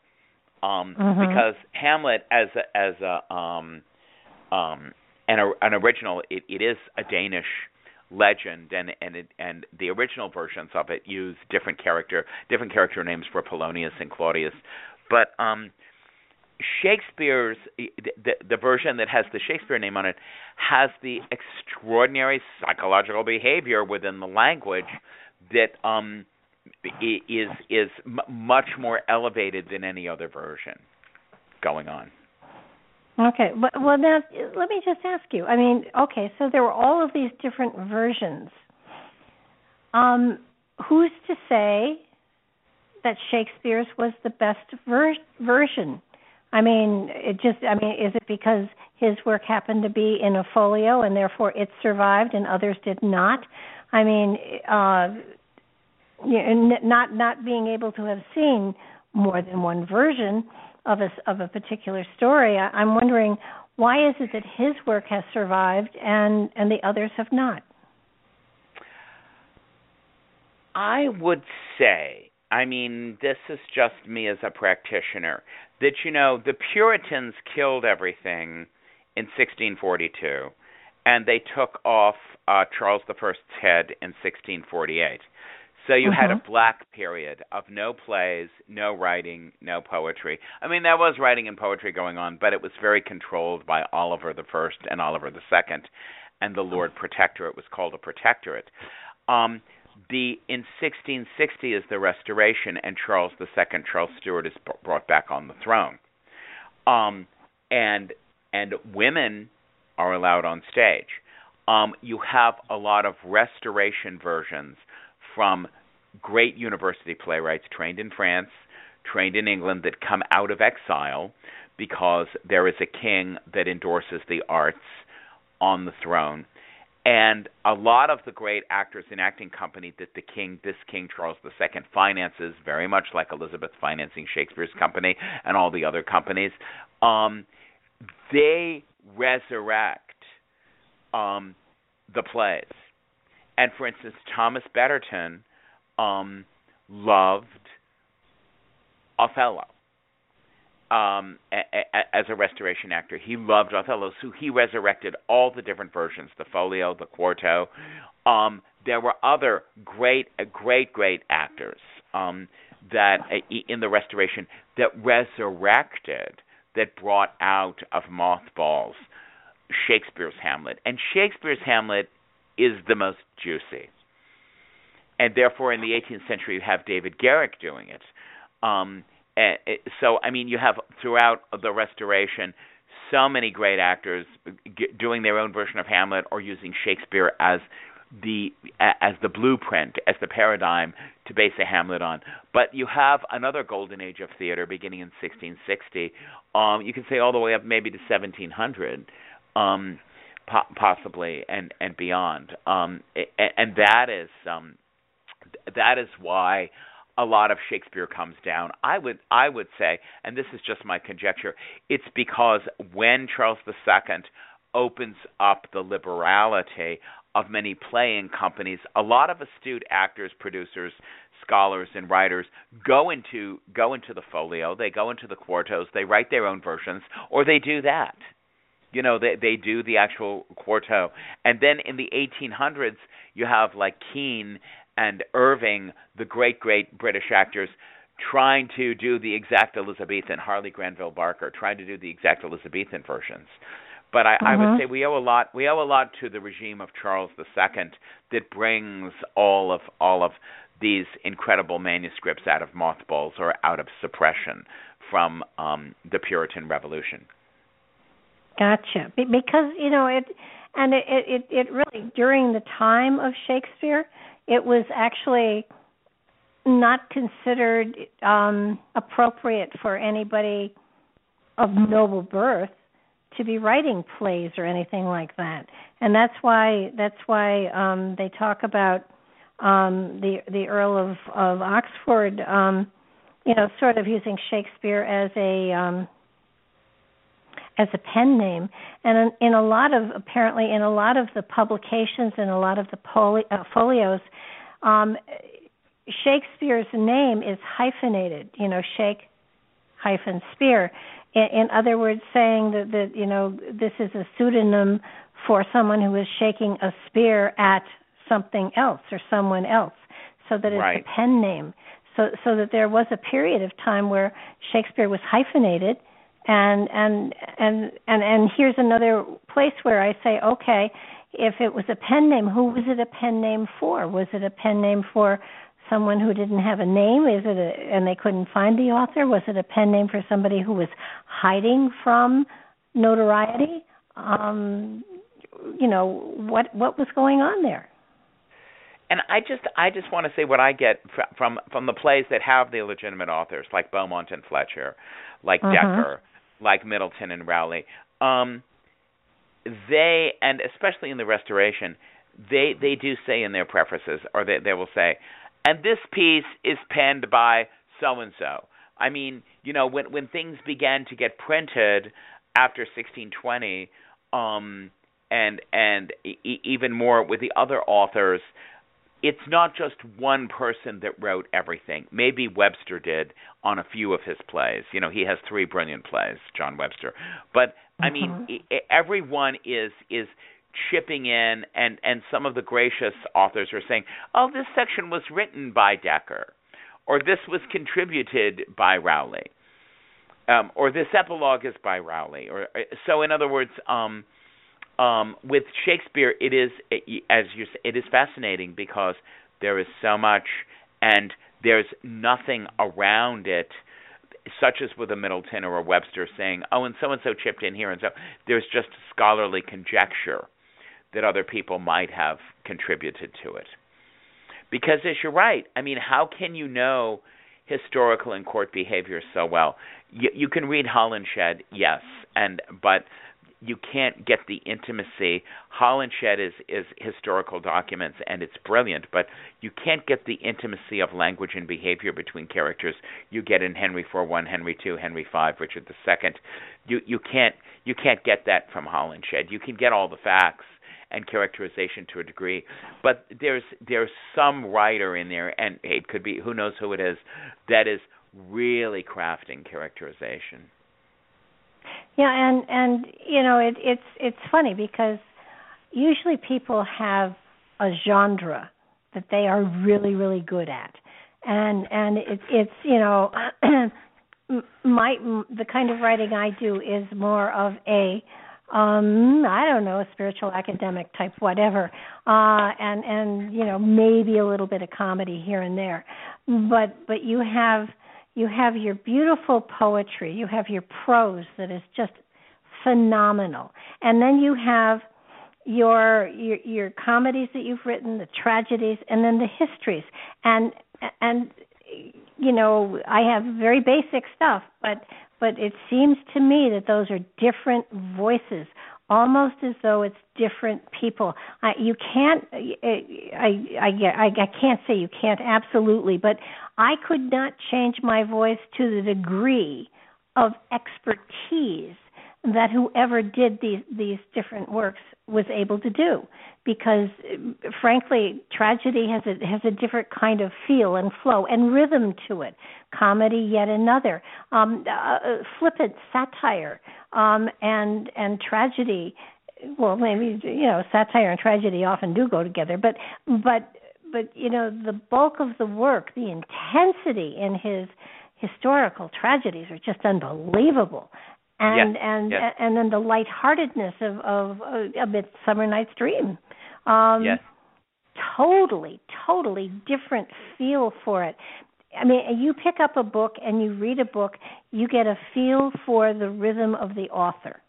um, mm-hmm. because Hamlet as a, as a um, um, an, an original, it, it is a Danish legend, and and it, and the original versions of it use different character different character names for Polonius and Claudius, but um, Shakespeare's the, the version that has the Shakespeare name on it has the extraordinary psychological behavior within the language that um is is much more elevated than any other version going on. Okay. Well, now let me just ask you. I mean, okay, so there were all of these different versions. Um, who's to say that Shakespeare's was the best ver- version? I mean, it just. I mean, is it because his work happened to be in a folio and therefore it survived and others did not? I mean, uh, you know, not not being able to have seen more than one version of a of a particular story, I, I'm wondering why is it that his work has survived and and the others have not? I would say, I mean, this is just me as a practitioner, that you know the Puritans killed everything in 1642, and they took off uh, Charles I's head in 1648. So you mm-hmm. had a black period of no plays, no writing, no poetry. I mean, there was writing and poetry going on, but it was very controlled by Oliver the First and Oliver the Second, and the Lord Protector. It was called a protectorate. Um, the in 1660 is the Restoration, and Charles the Second, Charles Stuart, is brought back on the throne. Um, and and women are allowed on stage. Um, you have a lot of restoration versions from great university playwrights trained in France, trained in England that come out of exile because there is a king that endorses the arts on the throne. and a lot of the great actors and acting company that the king, this King Charles II, finances, very much like Elizabeth financing Shakespeare's company and all the other companies, um, they resurrect um, the plays. And for instance, Thomas Betterton um, loved Othello um, a, a, as a restoration actor. He loved Othello, so he resurrected all the different versions: the folio, the quarto. Um, there were other great, great, great actors um, that uh, in the restoration that resurrected, that brought out of mothballs Shakespeare's Hamlet, and Shakespeare's Hamlet is the most juicy. And therefore, in the 18th century, you have David Garrick doing it. Um, and so, I mean, you have throughout the Restoration so many great actors doing their own version of Hamlet or using Shakespeare as the as the blueprint, as the paradigm to base a Hamlet on. But you have another golden age of theater beginning in 1660. Um, you can say all the way up maybe to 1700, um, po- possibly, and and beyond. Um, and, and that is um, that is why a lot of Shakespeare comes down. I would I would say, and this is just my conjecture, it's because when Charles II opens up the liberality of many playing companies, a lot of astute actors, producers, scholars and writers go into go into the folio, they go into the quartos, they write their own versions or they do that. You know, they they do the actual quarto. And then in the 1800s you have like Kean and Irving, the great, great British actors, trying to do the exact Elizabethan, Harley Granville Barker, trying to do the exact Elizabethan versions. But I, I would Mhm. say we owe a lot. We owe a lot to the regime of Charles II that brings all of all of these incredible manuscripts out of mothballs or out of suppression from um, the Puritan Revolution. Gotcha. Because you know it, and it, it it really during the time of Shakespeare, it was actually not considered um appropriate for anybody of noble birth to be writing plays or anything like that. And that's why that's why um they talk about um the the Earl of of Oxford um you know sort of using Shakespeare as a um as a pen name. And in, in a lot of apparently in a lot of the publications and a lot of the poli, uh, folios um Shakespeare's name is hyphenated you know Shake hyphen Spear. In, in other words saying that that you know this is a pseudonym for someone who is shaking a spear at something else or someone else so that it's Right. a pen name. So so that there was a period of time where Shakespeare was hyphenated and and and and and here's another place where I say okay if it was a pen name who was it a pen name for? Was it a pen name for someone who didn't have a name? Is it a, and they couldn't find the author? Was it a pen name for somebody who was hiding from notoriety? Um you know what what was going on there? And I just I just want to say what I get from from the plays that have the legitimate authors like Beaumont and Fletcher, like Mhm. Dekker, like Middleton and Rowley. Um they and especially in the restoration, they they do say in their prefaces or they they will say, and this piece is penned by so and so. I mean, you know, when when things began to get printed after 1620, um, and and e- even more with the other authors, it's not just one person that wrote everything. Maybe Webster did on a few of his plays. You know, he has three brilliant plays, John Webster. But I mean, e- everyone is is chipping in, and and some of the gracious authors are saying, "Oh, this section was written by Dekker, or this was contributed by Rowley, um, or this epilogue is by Rowley, or so. In other words, um, um, with Shakespeare, it is as you say, it is fascinating because there is so much, and there's nothing around it, such as with a Middleton or a Webster saying, "Oh, and so and so chipped in here," and so there's just scholarly conjecture that other people might have contributed to it. Because as you're right i mean how can you know historical and court behavior so well? You, you can read holinshed yes and but you can't get the intimacy. Holinshed is is historical documents and it's brilliant, but you can't get the intimacy of language and behavior between characters you get in Henry IV, Henry II, Henry V, Richard II. You you can't you can't get that from Holinshed. You can get all the facts and characterization to a degree, but there's there's some writer in there, and it could be who knows who it is, that is really crafting characterization. Yeah, and and you know it, it's it's funny because usually people have a genre that they are really really good at, and and it, it's you know my the kind of writing I do is more of a um i don't know spiritual academic type whatever. Uh and and you know maybe a little bit of comedy here and there. But but you have you have your beautiful poetry you have your prose that is just phenomenal. And then you have your your your comedies that you've written the tragedies and then the histories. And and you know i have very basic stuff but but it seems to me that those are different voices almost as though it's different people. I, you can't eh, I, I i i can't say you can't absolutely but i could not change my voice to the degree of expertise that whoever did these these different works was able to do. Because frankly tragedy has a has a different kind of feel and flow and rhythm to it. Comedy yet another. Um uh, flippant satire um and and tragedy well maybe you know satire and tragedy often do go together but but but you know the bulk of the work the intensity in his historical tragedies are just unbelievable and yes. and yes. and then the lightheartedness of of a Midsummer Night's Dream. Um, yes. Totally, totally different feel for it. I mean, you pick up a book and you read a book, you get a feel for the rhythm of the author.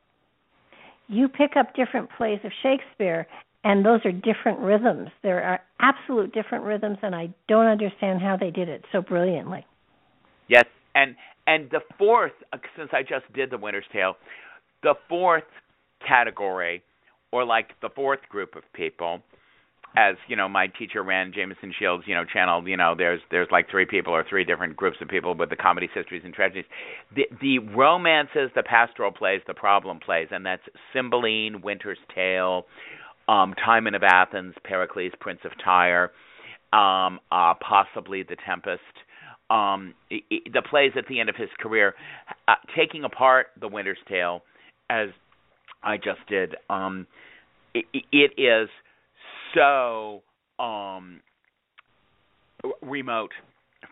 You pick up different plays of Shakespeare, and those are different rhythms. There are absolute different rhythms, and I don't understand how they did it so brilliantly. Yes, and and the fourth, uh, since I just did the Winter's Tale, the fourth category, or like the fourth group of people, as you know, my teacher ran Jameson Shields, you know, channel. You know, there's there's like three people or three different groups of people with the comedies, histories, and tragedies. The the romances, the pastoral plays, the problem plays, and that's Cymbeline, Winter's Tale, um, Timon of Athens, Pericles, Prince of Tyre, um, uh, possibly The Tempest um, the plays at the end of his career, uh, taking apart the Winter's Tale, as I just did. Um, it, it is so um, remote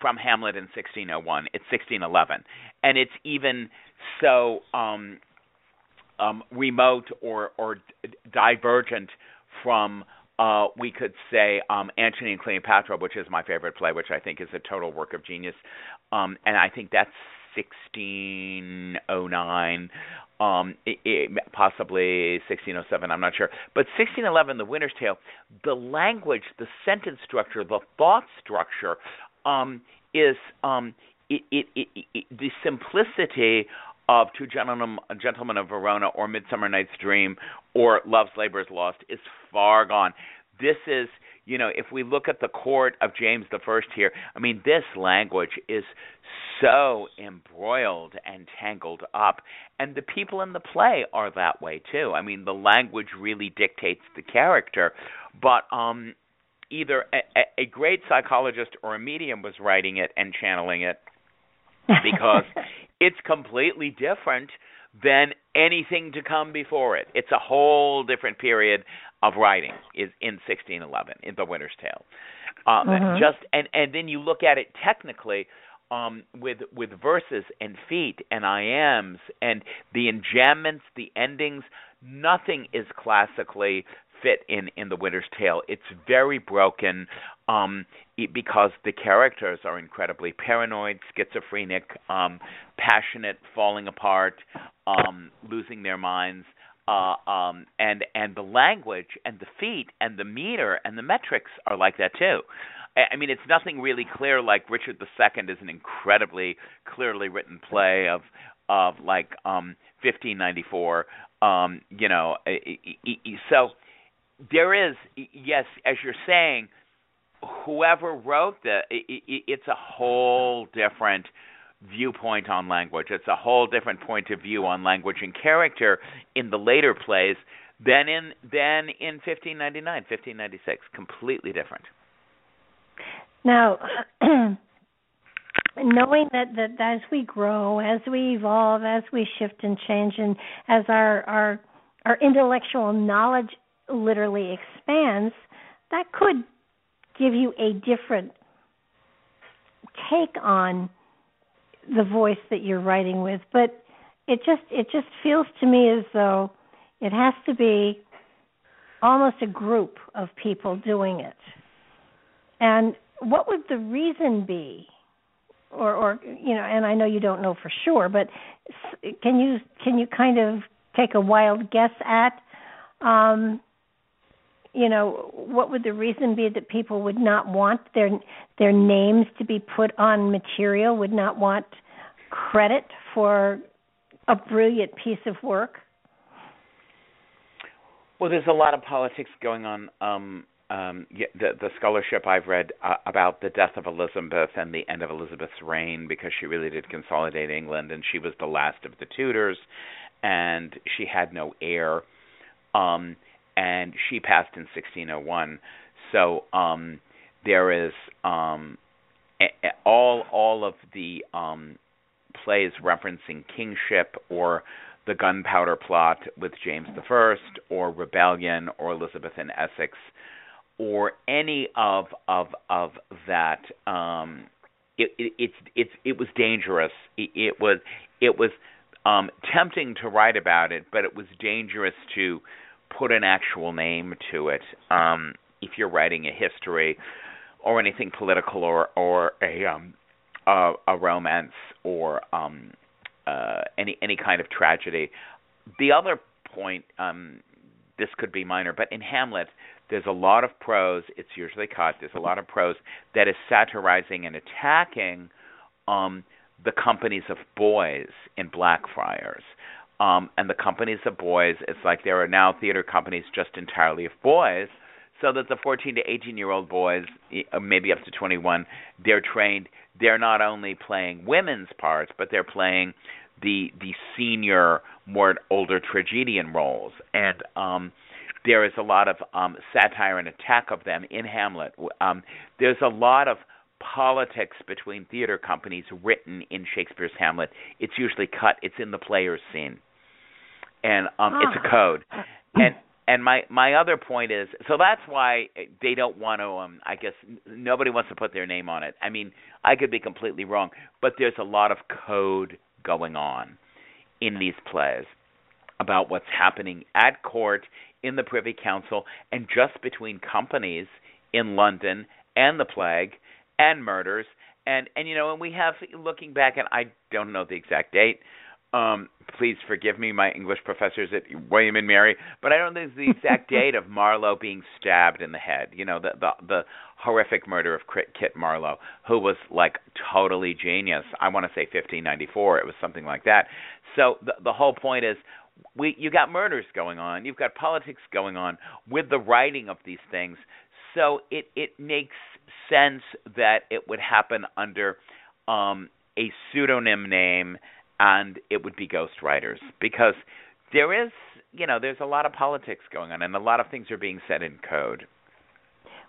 from Hamlet in 1601. It's 1611, and it's even so um, um, remote or or divergent from uh, we could say um, Antony and Cleopatra, which is my favorite play, which I think is a total work of genius, um, and I think that's 1609, um, it, it, possibly 1607. I'm not sure, but 1611, The Winter's Tale, the language, the sentence structure, the thought structure, um, is um, it, the simplicity of Two Gentlemen, Gentlemen of Verona or Midsummer Night's Dream or Love's Labor is Lost is far gone. This is, you know, if we look at the court of James the First here, I mean, this language is so embroiled and tangled up, and the people in the play are that way too. I mean, the language really dictates the character, but um, either a, a great psychologist or a medium was writing it and channeling it because it's completely different than anything to come before it. It's a whole different period of writing is in 1611 in The Winter's Tale. Um, mm-hmm. Just and and then you look at it technically um, with with verses and feet and iambs and the enjambments, the endings. Nothing is classically fit in in the Winter's Tale. It's very broken um, it, because the characters are incredibly paranoid, schizophrenic, um, passionate, falling apart, um, losing their minds. Uh, um, and and the language and the feet and the meter and the metrics are like that too. I mean, it's nothing really clear. Like Richard II is an incredibly clearly written play of of like um 1594 um you know so there is yes as you're saying whoever wrote the it's a whole different viewpoint on language. It's a whole different point of view on language and character in the later plays than in than in 1599 1596 completely different. Now knowing that, that as we grow, as we evolve, as we shift and change, and as our our our intellectual knowledge literally expands, that could give you a different take on the voice that you're writing with. But it just it just feels to me as though it has to be almost a group of people doing it. And what would the reason be or or you know and I know you don't know for sure but can you can you kind of take a wild guess at um you know what would the reason be that people would not want their their names to be put on material would not want credit for a brilliant piece of work? Well there's a lot of politics going on um um, the, the scholarship I've read uh, about the death of Elizabeth and the end of Elizabeth's reign, because she really did consolidate England, and she was the last of the Tudors, and she had no heir, um, and she passed in 1601. So um, there is um, all all of the um, plays referencing kingship or the Gunpowder Plot with James I, or Rebellion, or Elizabeth in Essex or any of of of that um it, it it's it's it was dangerous it, it was it was um tempting to write about it but it was dangerous to put an actual name to it um if you're writing a history or anything political or or a um a, a romance or um uh any any kind of tragedy the other point um this could be minor but in hamlet there's a lot of prose. It's usually cut. There's a lot of prose that is satirizing and attacking um, the companies of boys in Blackfriars. Um, and the companies of boys, it's like there are now theater companies just entirely of boys, so that the 14 to 18 year old boys, uh, maybe up to 21, they're trained. They're not only playing women's parts, but they're playing the the senior, more older tragedian roles. And um, there is a lot of um, satire and attack of them in Hamlet. Um, there's a lot of politics between theater companies written in Shakespeare's Hamlet. It's usually cut. It's in the player's scene, and um, it's a ah. code. And and my my other point is so that's why they don't want to. Um, I guess nobody wants to put their name on it. I mean, I could be completely wrong, but there's a lot of code going on in these plays about what's happening at court in the Privy Council and just between companies in London and the plague and murders and and you know and we have looking back and I don't know the exact date um please forgive me my english professors at william and mary but i don't think the exact date of marlowe being stabbed in the head. You know the the the horrific murder of kit marlowe who was like totally genius. I want to say 1594 it was something like that. So the the whole point is we you got murders going on, you've got politics going on with the writing of these things. So it it makes sense that it would happen under um, a pseudonym name, and it would be ghostwriters because there is you know there's a lot of politics going on, and a lot of things are being said in code.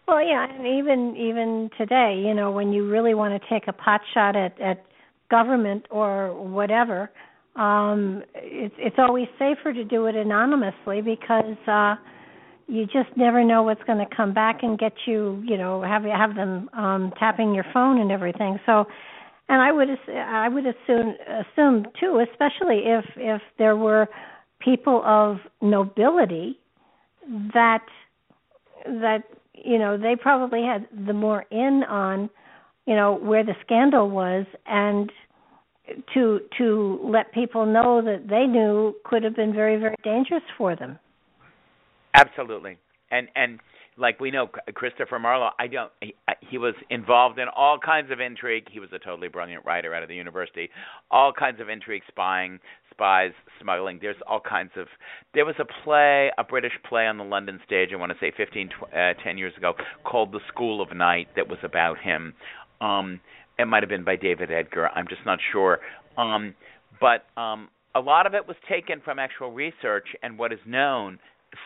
Well, yeah, and even even today, you know, when you really want to take a pot shot at at government or whatever, um it's it's always safer to do it anonymously because uh you just never know what's going to come back and get you you know have have them um tapping your phone and everything so and i would i would assume assume too especially if if there were people of nobility that that you know they probably had the more in on you know where the scandal was and to to let people know that they knew could have been very very dangerous for them. Absolutely, and and like we know Christopher Marlowe. I don't. He, he was involved in all kinds of intrigue. He was a totally brilliant writer out of the university. All kinds of intrigue, spying, spies, smuggling. There's all kinds of. There was a play, a British play on the London stage. I want to say 15, uh, 10 years ago, called The School of Night, that was about him. Um, it might have been by David Edgar. I'm just not sure. Um, but um, a lot of it was taken from actual research and what is known.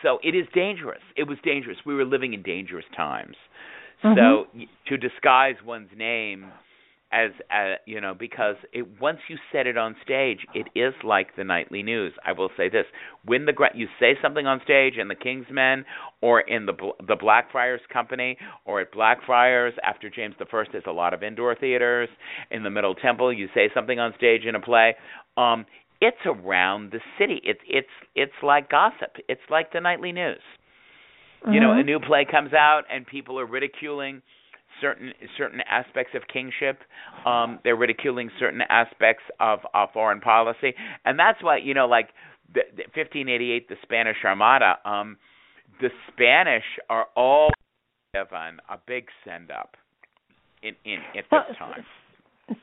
So it is dangerous. It was dangerous. We were living in dangerous times. Mm-hmm. So to disguise one's name as uh, you know because it once you set it on stage it is like the nightly news i will say this when the you say something on stage in the kingsmen or in the the blackfriars company or at blackfriars after james the first there's a lot of indoor theaters in the middle temple you say something on stage in a play um it's around the city it's it's it's like gossip it's like the nightly news mm-hmm. you know a Mm-hmm. new play comes out and people are ridiculing certain certain aspects of kingship. Um, they're ridiculing certain aspects of, of foreign policy, and that's why you know, like the, the 1588, the Spanish Armada. Um, the Spanish are all given a big send up in in at this time.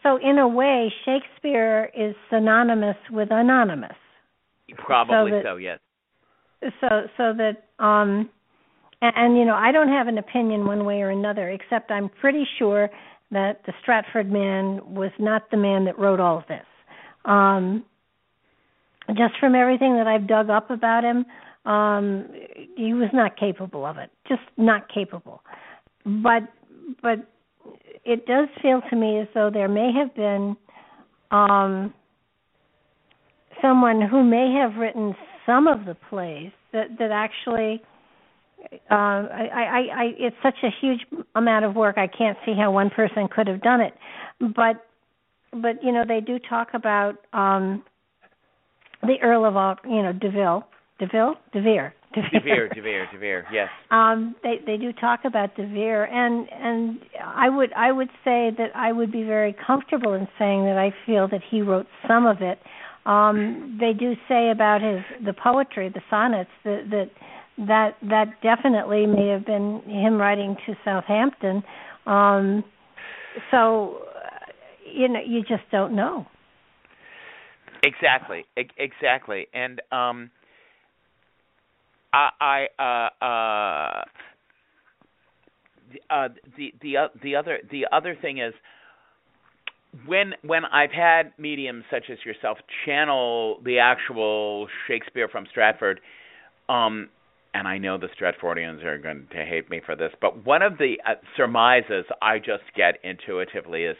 So in a way, Shakespeare is synonymous with anonymous. Probably so, that, so yes. So so that um and, and you know I don't have an opinion one way or another, except I'm pretty sure that the Stratford man was not the man that wrote all of this. Um, just from everything that I've dug up about him, um, he was not capable of it. Just not capable. But but it does feel to me as though there may have been um, someone who may have written some of the plays that that actually uh, I, I, I, it's such a huge amount of work. I can't see how one person could have done it, but, but you know, they do talk about um, the Earl of, you know, Deville, Deville, de Vere, de Vere, de Vere, Devere. Yes. Um, they they do talk about de Vere, and and I would I would say that I would be very comfortable in saying that I feel that he wrote some of it. Um, they do say about his the poetry, the sonnets, that that that that definitely may have been him writing to Southampton. Um, so you know, you just don't know. Exactly, e- exactly, and um, I, I uh, uh, uh, the the uh, the other the other thing is when when I've had mediums such as yourself channel the actual Shakespeare from Stratford, um, and I know the Stratfordians are going to hate me for this, but one of the uh, surmises I just get intuitively is,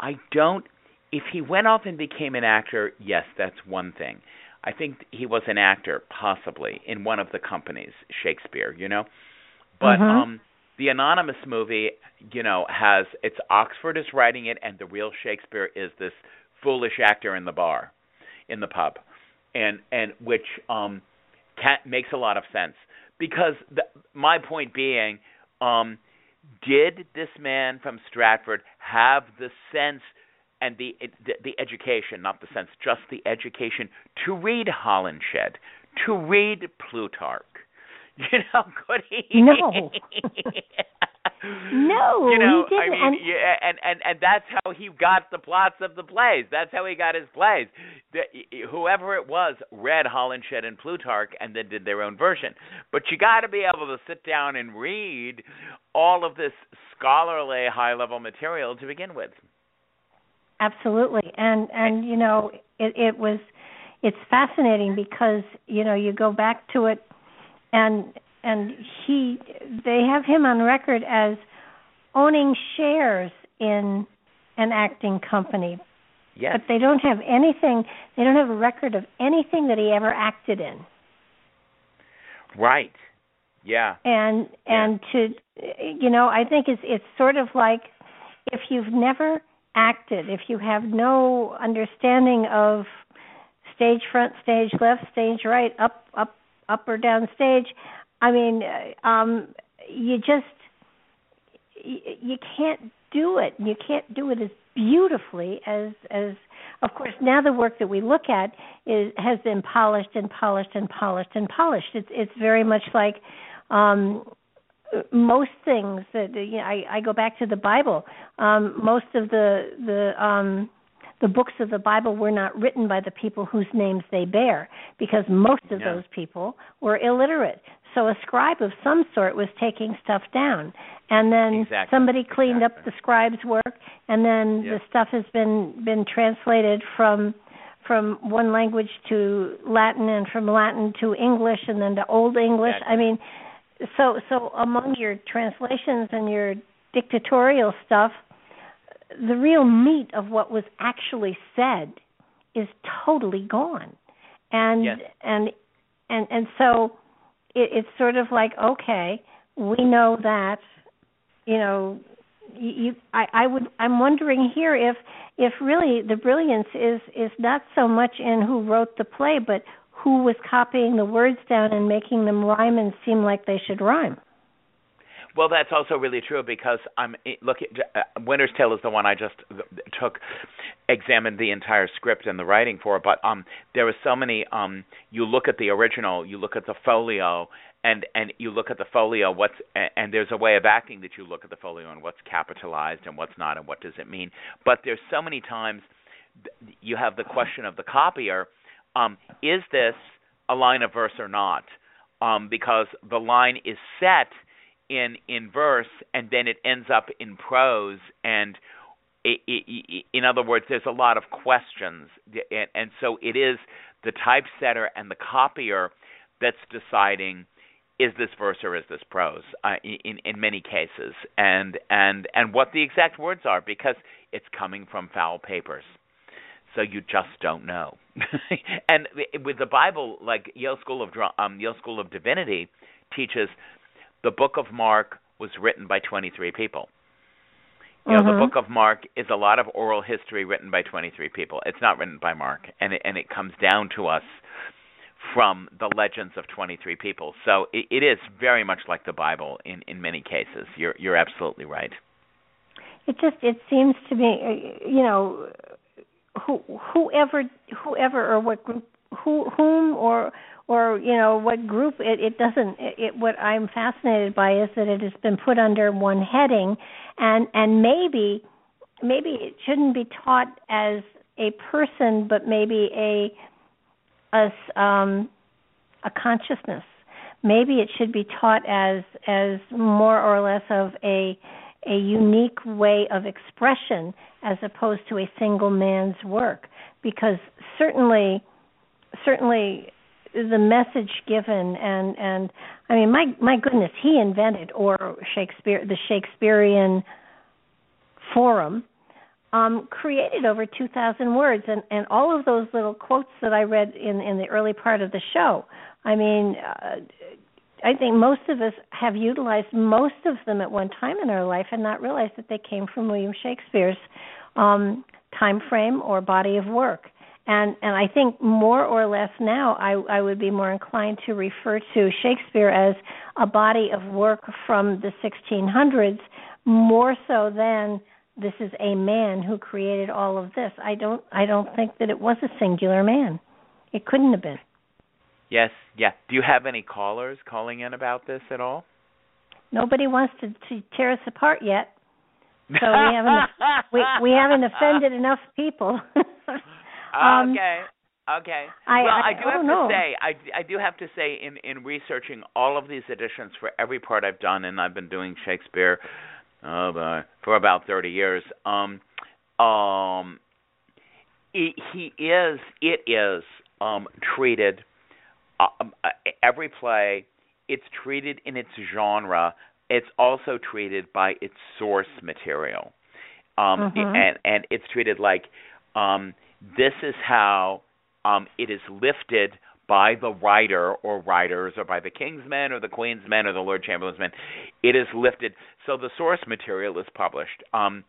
I don't. If he went off and became an actor, yes, that's one thing. I think he was an actor, possibly in one of the companies, Shakespeare, you know. But Mhm. um, the anonymous movie, you know, has it's Oxford is writing it, and the real Shakespeare is this foolish actor in the bar, in the pub, and and which um can, makes a lot of sense because the, my point being, um, did this man from Stratford have the sense and the, the the education, not the sense, just the education to read Holinshed, to read Plutarch? You know, could he? No. No, you know, he I didn't, mean, and- yeah, and and and that's how he got the plots of the plays. That's how he got his plays. The, whoever it was read Holinshed and Plutarch and then did their own version. But you got to be able to sit down and read all of this scholarly, high-level material to begin with. Absolutely, and and you know it, it was it's fascinating because you know you go back to it, and and he they have him on record as owning shares in an acting company, Yes. but they don't have anything. They don't have a record of anything that he ever acted in. Right. Yeah. and and to you know i think it's it's sort of like if you've never acted. If you have no understanding of stage front stage left stage right up up up or down stage i mean uh, um you just you, you can't do it. You can't do it as beautifully as as of course now the work that we look at is has been polished and polished and polished and polished. It's it's very much like um most things that you know, I, I go back to the Bible. Um, most of the the um, the books of the Bible were not written by the people whose names they bear, because most of Yeah. those people were illiterate. So a scribe of some sort was taking stuff down, and then Exactly. somebody cleaned up the scribe's work, and then Yeah. the stuff has been been translated from from one language to Latin and from Latin to English and then to Old English. Exactly. I mean, so so among your translations and your dictatorial stuff, the real meat of what was actually said is totally gone. And Yes. and and and so it, it's sort of like okay, we know that you know you, you I, I would I'm wondering here if if really the brilliance is is not so much in who wrote the play but who was copying the words down and making them rhyme and seem like they should rhyme. Well, that's also really true because I'm look. Uh, Winter's Tale is the one I just took, examined the entire script and the writing for. But um, there are so many. Um, you look at the original, you look at the folio, and and you look at the folio. What's and there's a way of acting that you look at the folio and what's capitalized and what's not, and what does it mean. But there's so many times you have the question of the copier. Um, is this a line of verse or not? Um, because the line is set in in verse and then it ends up in prose and it, it, it, in other words there's a lot of questions. And, and so it is the typesetter and the copier that's deciding is this verse or is this prose uh, in in many cases? And and and what the exact words are because it's coming from foul papers so you just don't know and with the bible like yale school of um yale school of divinity teaches the book of Mark was written by 23 people. You know, mm-hmm. the book of Mark is a lot of oral history written by 23 people. It's not written by Mark, and it, and it comes down to us from the legends of 23 people. So it, it is very much like the Bible in in many cases. You're you're absolutely right. It just it seems to me, you know, who whoever whoever or what group who whom or or you know what group it it doesn't it, it what i'm fascinated by is that it has been put under one heading and and maybe maybe it shouldn't be taught as a person but maybe a as um a consciousness. Maybe it should be taught as as more or less of a a unique way of expression as opposed to a single man's work. Because certainly certainly the message given and and I mean my my goodness he invented or Shakespeare the Shakespearean forum um, created over 2,000 words. And and all of those little quotes that I read in in the early part of the show I mean uh, I think most of us have utilized most of them at one time in our life and not realized that they came from William Shakespeare's um, time frame or body of work and and I think more or less now I I would be more inclined to refer to Shakespeare as a body of work from the 1600s more so than this is a man who created all of this. I don't I don't think that it was a singular man. It couldn't have been. Yes, yeah. Do you have any callers calling in about this at all? Nobody wants to to tear us apart yet. So we haven't we we haven't offended enough people. Um, okay. Okay. I, well, I, I do I have to know. say, I, I do have to say, in in researching all of these editions for every part I've done, and I've been doing Shakespeare, oh boy, for about thirty years. Um, um, he, he is, it is um treated. Um, uh, every play, it's treated in its genre. It's also treated by its source material, um, Mhm. and and it's treated like. Um, this is how um, it is lifted by the writer or writers or by the king's men or the queen's men or the lord chamberlain's men it is lifted so the source material is published um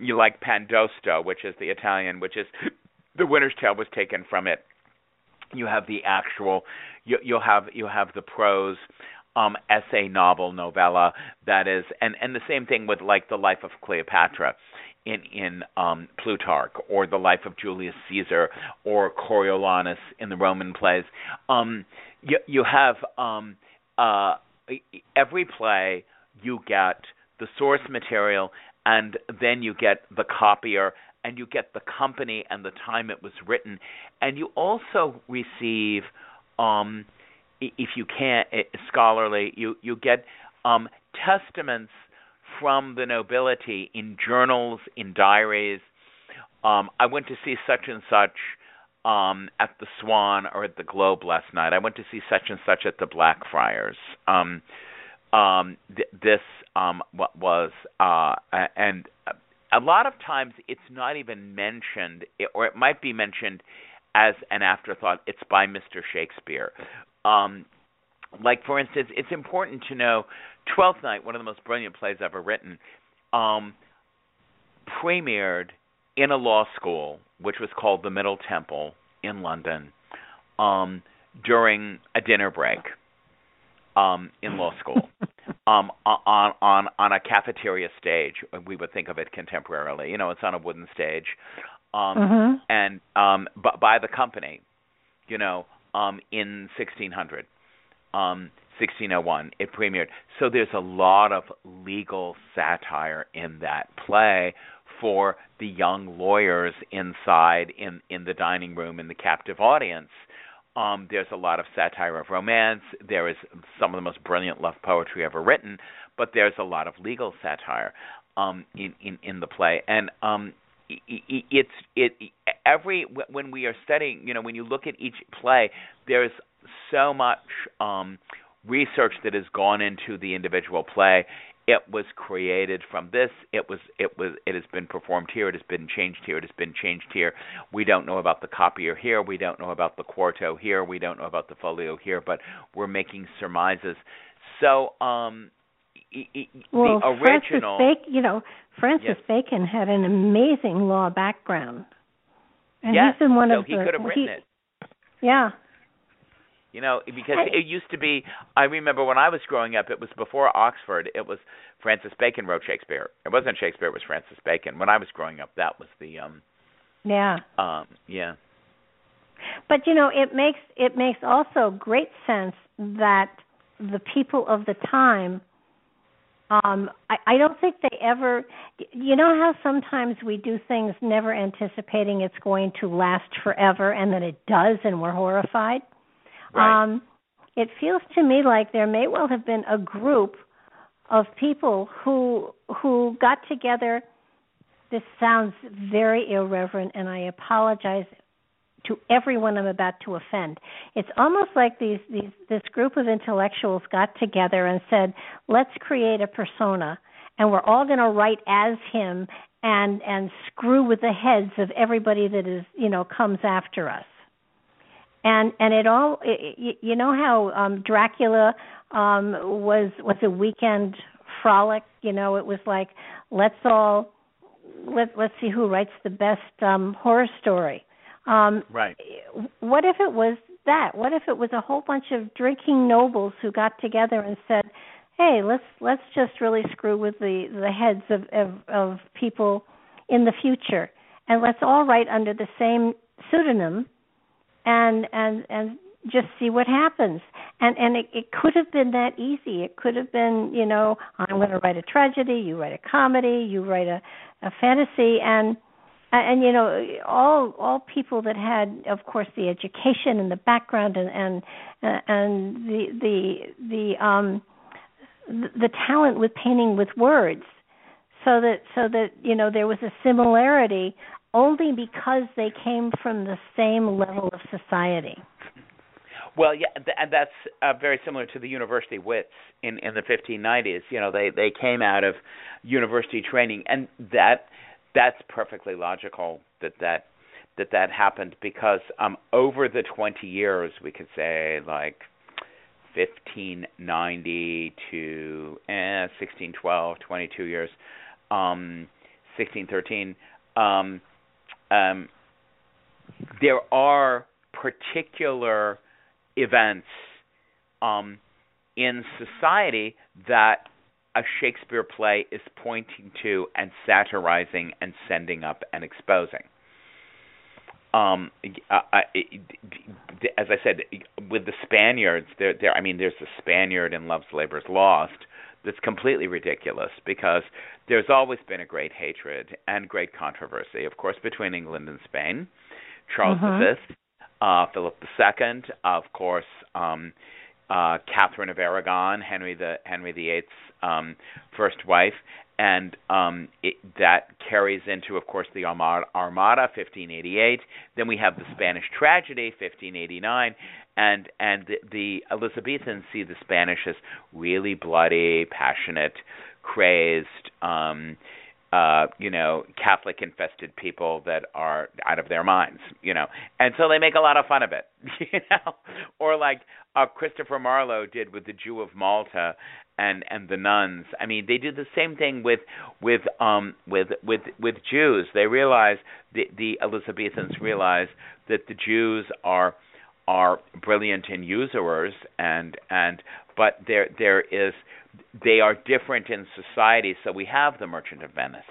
you like pandosto which is the italian which is the winter's tale was taken from it you have the actual you you'll have you have the prose um essay novel novella that is and and the same thing with like the life of cleopatra in in um, Plutarch or the life of Julius Caesar or Coriolanus in the Roman plays. Um, you you have um, uh, every play you get the source material and then you get the copier and you get the company and the time it was written. And you also receive um if you can't eh, scholarly you you get um testaments from the nobility in journals in diaries. Um i went to see such and such um at the swan or at the globe last night. I went to see such and such at the blackfriars um um th- this um was uh and a lot of times it's not even mentioned or it might be mentioned as an afterthought it's by Mr. Shakespeare um like for instance it's important to know Twelfth Night one of the most brilliant plays ever written um premiered in a law school which was called the Middle Temple in London um during a dinner break um, in law school um, on on on a cafeteria stage. We would think of it contemporarily. You know, it's on a wooden stage, um, mm-hmm. and um, b- by the company. You know, um, in 1600, um, 1601, it premiered. So there's a lot of legal satire in that play for the young lawyers inside in in the dining room in the captive audience um, there's a lot of satire of romance. There is some of the most brilliant love poetry ever written, but there's a lot of legal satire um, in, in in the play. And um, it's it every when we are studying, you know, when you look at each play, there's so much um, research that has gone into the individual play it was created from this it was it was it has been performed here it has been changed here it has been changed here. We don't know about the copier here we don't know about the quarto here we don't know about the folio here but we're making surmises. So um well, the original Francis Bacon, you know Francis yes. Bacon had an amazing law background. And yes, he's been one so of he the could have written he, it. Yeah you know, because it used to be. I remember when I was growing up, it was before Oxford. It was Francis Bacon wrote Shakespeare. It wasn't Shakespeare. It was Francis Bacon. When I was growing up, that was the. um Yeah. Um. Yeah. But you know, it makes it makes also great sense that the people of the time um I, I don't think they ever you know how sometimes we do things never anticipating it's going to last forever and then it does and we're horrified Right. Um, it feels to me like there may well have been a group of people who who got together. This sounds very irreverent, and I apologize to everyone I'm about to offend. It's almost like these these this group of intellectuals got together and said, "Let's create a persona, and we're all going to write as him and and screw with the heads of everybody that is you know comes after us." And and it all it, you know how um Dracula um was was a weekend frolic? You know it was like let's all let let's see who writes the best um horror story. Um right. what if it was that? What if it was a whole bunch of drinking nobles who got together and said hey let's let's just really screw with the the heads of of, of people in the future and let's all write under the same pseudonym and and and just see what happens. And and it, it could have been that easy. It could have been you know i'm going to write a tragedy you write a comedy you write a a fantasy. And and you know all all people that had of course the education and the background and and and the the the um the, talent with painting with words. So that so that you know there was a similarity only because they came from the same level of society. Well, yeah, and that's uh, very similar to the university wits in in the 1590s. You know, they they came out of university training, and that that's perfectly logical that that that that happened because um over the 20 years, we could say like 1590 to eh, 1612, 22 years, um 1613. Um, um, there are particular events um, in society that a Shakespeare play is pointing to and satirizing and sending up and exposing. um, uh, uh as I said, with the Spaniards, there, there. I mean, there's the Spaniard in Love's Labor's Lost that's completely ridiculous because there's always been a great hatred and great controversy, of course, between England and Spain. Charles mm-hmm. V, uh, Philip II, of course, um, uh, Catherine of Aragon, Henry the Henry VIII's um, first wife, and um, it, that carries into, of course, the Armada, Armada, 1588. Then we have the Spanish Tragedy, 1589, and and the, the Elizabethans see the Spanish as really bloody, passionate, crazed. Um, uh, you know, Catholic infested people that are out of their minds, you know, and so they make a lot of fun of it, you know, or like uh, Christopher Marlowe did with the Jew of Malta and and the nuns. I mean, they do the same thing with with um with with with Jews. They realize the the Elizabethans realize that the Jews are are brilliant in usurers and and but there there is they are different in society so we have the merchant of venice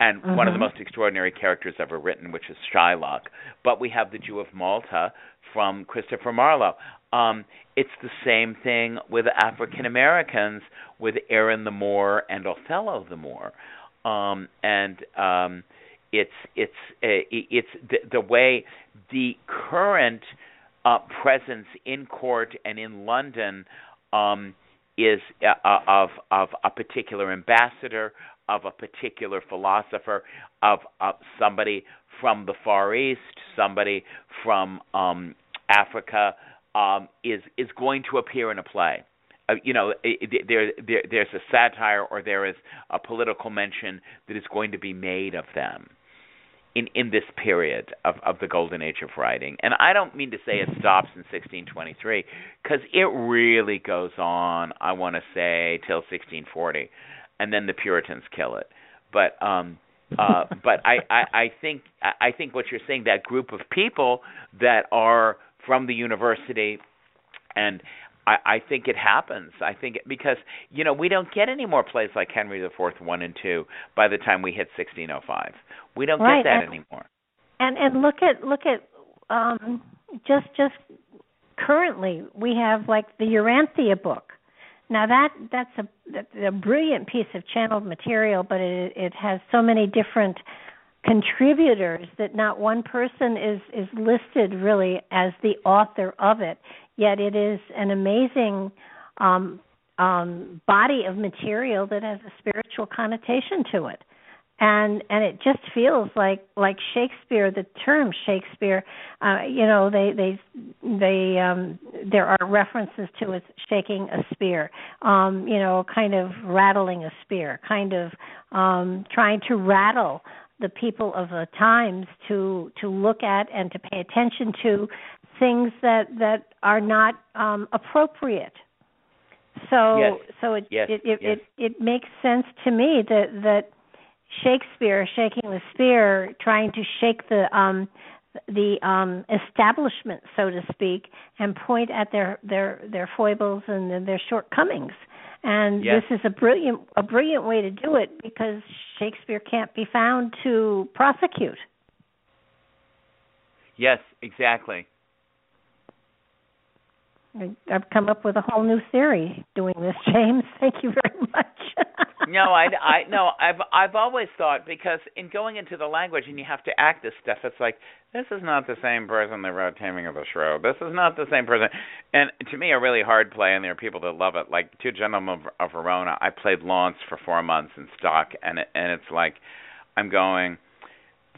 and mm-hmm. one of the most extraordinary characters ever written which is shylock. But we have the jew of malta from christopher marlowe. Um it's the same thing with african americans with aaron the moor and othello the moor um and um it's it's uh, it's the, the way the current uh, presence in court and in London um, is uh, uh, of of a particular ambassador, of a particular philosopher, of, of somebody from the Far East, somebody from um, Africa, um, is is going to appear in a play. Uh, you know, it, it, there, there there's a satire or there is a political mention that is going to be made of them in in this period of of the golden age of writing. And I don't mean to say it stops in 1623 cuz it really goes on, I want to say till 1640 and then the Puritans kill it. But um uh but I, I I think I think what you're saying that group of people that are from the university and I, I think it happens. I think it, because you know we don't get any more plays like Henry the Fourth one and two by the time we hit 1605. We don't right. get that and, anymore. And and look at look at um just just currently we have like the Urantia book. Now that that's a that's a brilliant piece of channeled material, but it it has so many different contributors that not one person is is listed really as the author of it. Yet it is an amazing um, um, body of material that has a spiritual connotation to it and and it just feels like like Shakespeare the term Shakespeare uh you know they they they um there are references to it shaking a spear um you know kind of rattling a spear kind of um trying to rattle the people of the times to to look at and to pay attention to things that that are not um appropriate so yes. so it, yes. it it, yes. it it makes sense to me that that Shakespeare shaking the spear trying to shake the um the um establishment so to speak and point at their their their foibles and their shortcomings and yes. this is a brilliant a brilliant way to do it because Shakespeare can't be found to prosecute yes exactly I've come up with a whole new theory doing this, James. Thank you very much. no, I, I no, I've I've always thought because in going into the language and you have to act this stuff, it's like this is not the same person that wrote Taming of the Shrew. This is not the same person. And to me, a really hard play, and there are people that love it. Like Two Gentlemen of, of Verona, I played Launce for four months in stock, and it, and it's like I'm going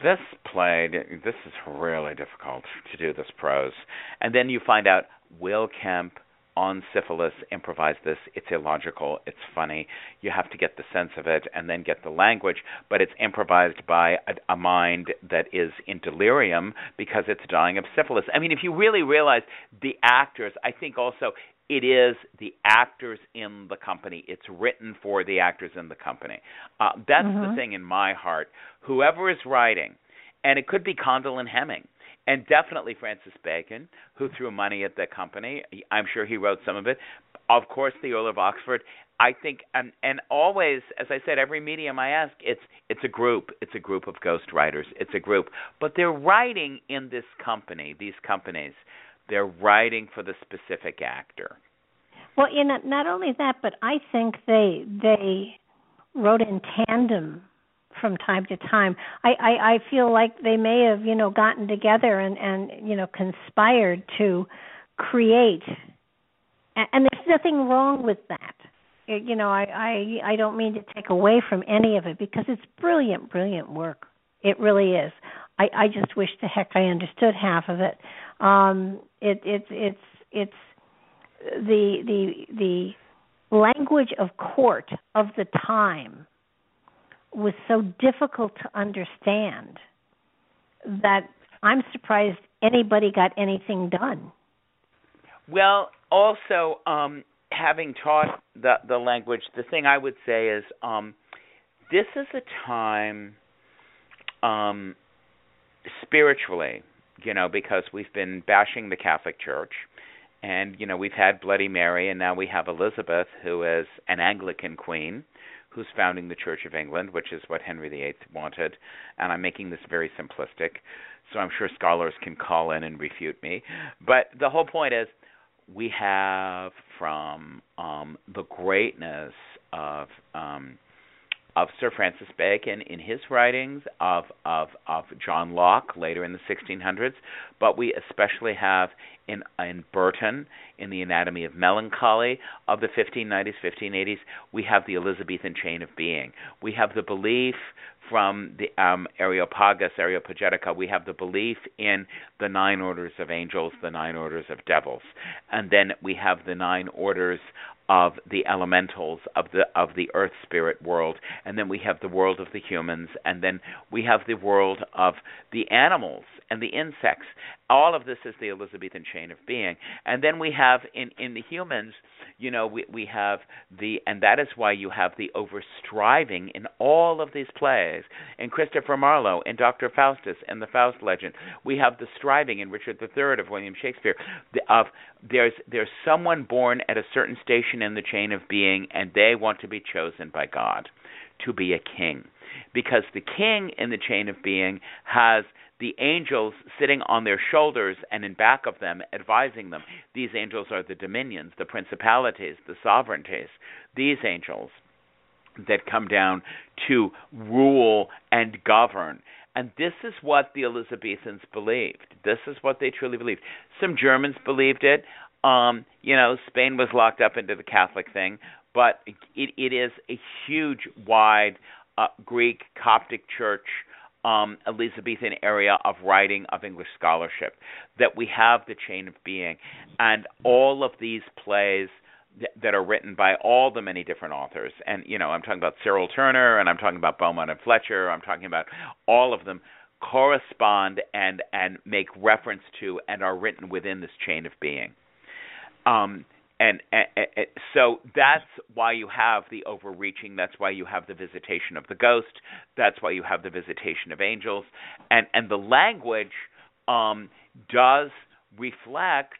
this play this is really difficult to do this prose and then you find out Will Kemp on syphilis improvise this. It's illogical. It's funny. You have to get the sense of it and then get the language, but it's improvised by a, a mind that is in delirium because it's dying of syphilis. I mean, if you really realize the actors, I think also it is the actors in the company. It's written for the actors in the company. Uh, that's mm-hmm. the thing in my heart. Whoever is writing, and it could be Condell and Hemming and definitely Francis Bacon, who threw money at the company. I'm sure he wrote some of it. of course, the Earl of Oxford. I think, and and always, as I said, every medium I ask, it's it's a group. It's a group of ghost writers. It's a group, but they're writing in this company. These companies, they're writing for the specific actor. Well, you know, not only that, but I think they they wrote in tandem from time to time. I, I I feel like they may have you know gotten together and and you know conspired to create, and, there's nothing wrong with that. You know, I I I don't mean to take away from any of it because it's brilliant, brilliant work. It really is. I I just wish to heck I understood half of it. Um, it it's it's it's the the the language of court of the time was so difficult to understand that I'm surprised anybody got anything done. Well, also um, having taught the the language, the thing I would say is um, this is a time um, spiritually, you know, because we've been bashing the Catholic Church and you know we've had Bloody Mary, and now we have Elizabeth, who is an Anglican queen, who's founding the Church of England, which is what Henry VIII wanted. And I'm making this very simplistic, so I'm sure scholars can call in and refute me. But the whole point is, we have from um, the greatness of um, of Sir Francis Bacon in his writings, of of of John Locke later in the 1600s, but we especially have in in Burton in the Anatomy of Melancholy of the 1590s, 1580s, we have the Elizabethan chain of being. We have the belief from the um, Areopagus, Areopagitica, we have the belief in the nine orders of angels, the nine orders of devils, and then we have the nine orders of the elementals of the of the earth spirit world. And then we have the world of the humans. And then we have the world of the animals and the insects. All of this is the elizabethan chain of being. And then we have in in the humans you know we we have the and that is why you have the overstriving in all of these plays in Christopher Marlowe in Dr Faustus and the Faust legend. We have the striving in Richard III of William Shakespeare of there's there's someone born at a certain station in the chain of being and they want to be chosen by God to be a king. Because the king in the chain of being has the angels sitting on their shoulders and in back of them advising them these angels are the dominions the principalities the sovereignties these angels that come down to rule and govern and this is what the Elizabethans believed. This is what they truly believed. Some Germans believed it. Um, you know, Spain was locked up into the Catholic thing, but it, it is a huge, wide uh, Greek Coptic church, um, Elizabethan area of writing of English scholarship. That we have the chain of being, and all of these plays that are written by all the many different authors. And you know, I'm talking about Cyril Tourneur, and I'm talking about Beaumont and Fletcher. I'm talking about all of them correspond and and make reference to and are written within this chain of being. Um, and, and, and, so that's why you have the overreaching. That's why you have the visitation of the ghost. That's why you have the visitation of angels. And and the language um, does reflect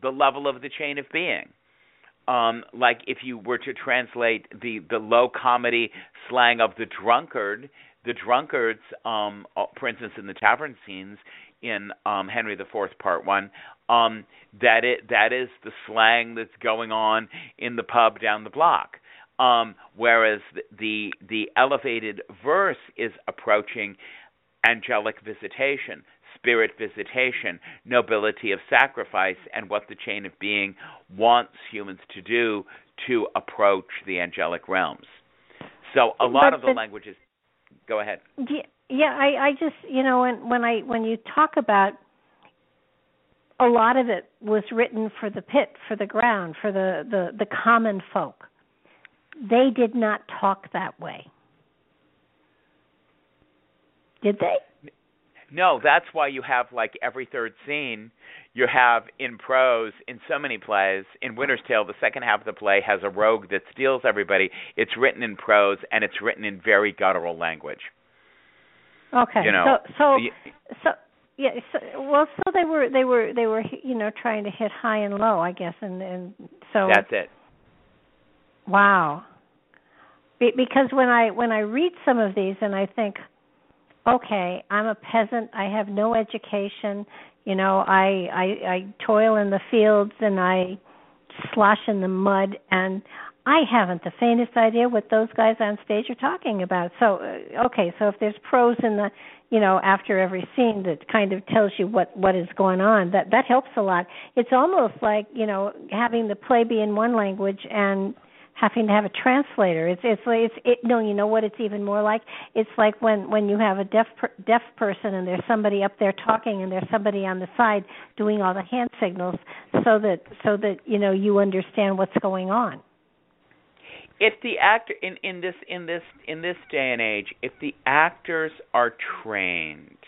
the level of the chain of being. Um, like if you were to translate the the low comedy slang of the drunkard, the drunkards, um, uh, for instance, in the tavern scenes in um, Henry IV Part One, um, that it that is the slang that's going on in the pub down the block. Um, whereas the, the elevated verse is approaching angelic visitation spirit visitation, nobility of sacrifice, and what the chain of being wants humans to do to approach the angelic realms. So a lot but of the, the languages. Go ahead. Yeah, yeah. I, I just you know when when I when you talk about a lot of it was written for the pit, for the ground, for the the, the common folk. They did not talk that way. Did they? No, that's why you have like every third scene you have in prose in so many plays. In Winter's Tale, the second half of the play has a rogue that steals everybody. It's written in prose and it's written in very guttural language. Okay. You know, so so so yeah, so, well so they were they were they were you know trying to hit high and low, I guess and and so That's it. Wow. Be- because when I when I read some of these and I think, okay, I'm a peasant. I have no education. You know, I I, I toil in the fields and I slosh in the mud and I haven't the faintest idea what those guys on stage are talking about. So, uh, okay, so if there's prose in the, you know, after every scene that kind of tells you what what is going on, that that helps a lot. It's almost like, you know, having the play be in one language and having to have a translator. It's it's it's it, no, you know what it's even more like? It's like when when you have a deaf per, deaf person and there's somebody up there talking and there's somebody on the side doing all the hand signals so that so that you know you understand what's going on if the actor in in this in this in this day and age, if the actors are trained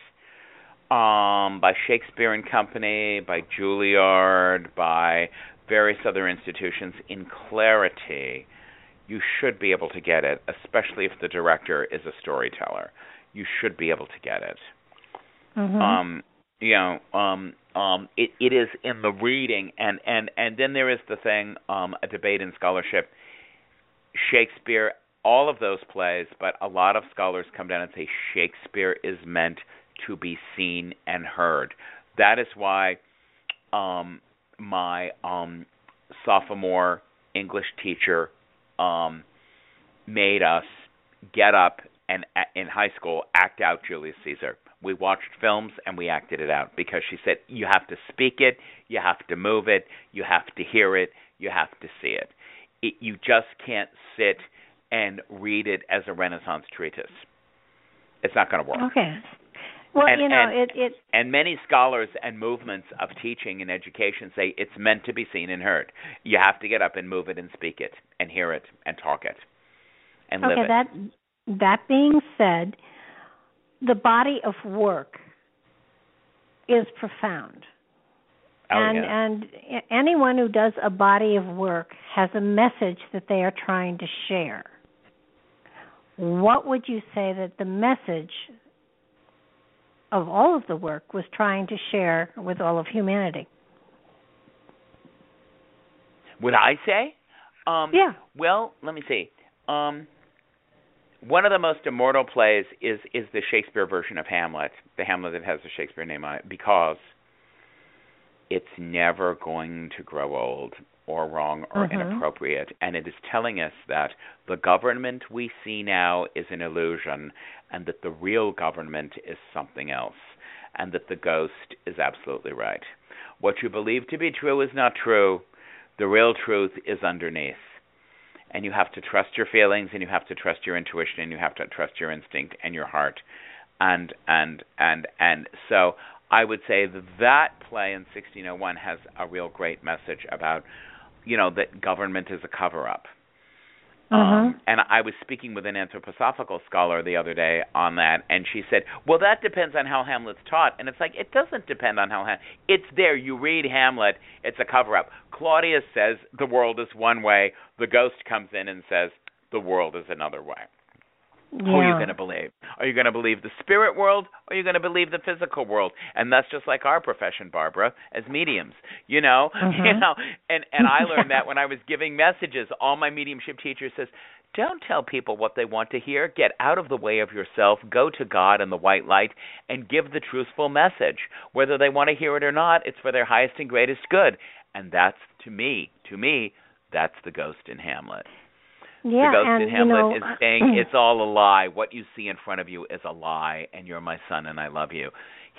um, by Shakespeare and Company, by Juilliard, by various other institutions in clarity, you should be able to get it, especially if the director is a storyteller. You should be able to get it. Mm-hmm. Um, you know, um, um, it, it is in the reading, and and and then there is the thing, um, a debate in scholarship Shakespeare, all of those plays, but a lot of scholars come down and say Shakespeare is meant to be seen and heard. That is why um, my um, sophomore English teacher um, made us get up and in high school act out Julius Caesar. We watched films and we acted it out because she said you have to speak it, you have to move it, you have to hear it, you have to see it it, you just can't sit and read it as a Renaissance treatise. It's not going to work. Okay. Well, and, you know, and, it, it and many scholars and movements of teaching and education say it's meant to be seen and heard. You have to get up and move it and speak it and hear it and talk it and okay, live it. that that being said, the body of work is profound. Oh, and yeah. and anyone who does a body of work has a message that they are trying to share. What would you say that the message of all of the work was trying to share with all of humanity? Would I say? Um, yeah. Well, let me see. Um, one of the most immortal plays is is the Shakespeare version of Hamlet, the Hamlet that has the Shakespeare name on it, because it's never going to grow old or wrong or mm-hmm. inappropriate. And it is telling us that the government we see now is an illusion and that the real government is something else and that the ghost is absolutely right. What you believe to be true is not true. The real truth is underneath. And you have to trust your feelings and you have to trust your intuition and you have to trust your instinct and your heart. And and and and so I would say that that play in 1601 has a real great message about, you know, that government is a cover up. Uh-huh. Um, and I was speaking with an anthroposophical scholar the other day on that, and she said, "Well, that depends on how Hamlet's taught." And it's like it doesn't depend on how Ham- it's there. You read Hamlet, it's a cover up. Claudius says the world is one way. The ghost comes in and says the world is another way. Yeah. Who are you going to believe? Are you going to believe the spirit world or are you going to believe the physical world? And that's just like our profession, Barbara, as mediums. You know, mm-hmm. you know, and and I learned that when I was giving messages. All my mediumship teacher says, "Don't tell people what they want to hear. Get out of the way of yourself. Go to God and the white light and give the truthful message. Whether they want to hear it or not, it's for their highest and greatest good." And that's to me, to me, that's the ghost in Hamlet. Yeah, the ghost and, in Hamlet you know, is saying it's all a lie. What you see in front of you is a lie, and you're my son, and I love you.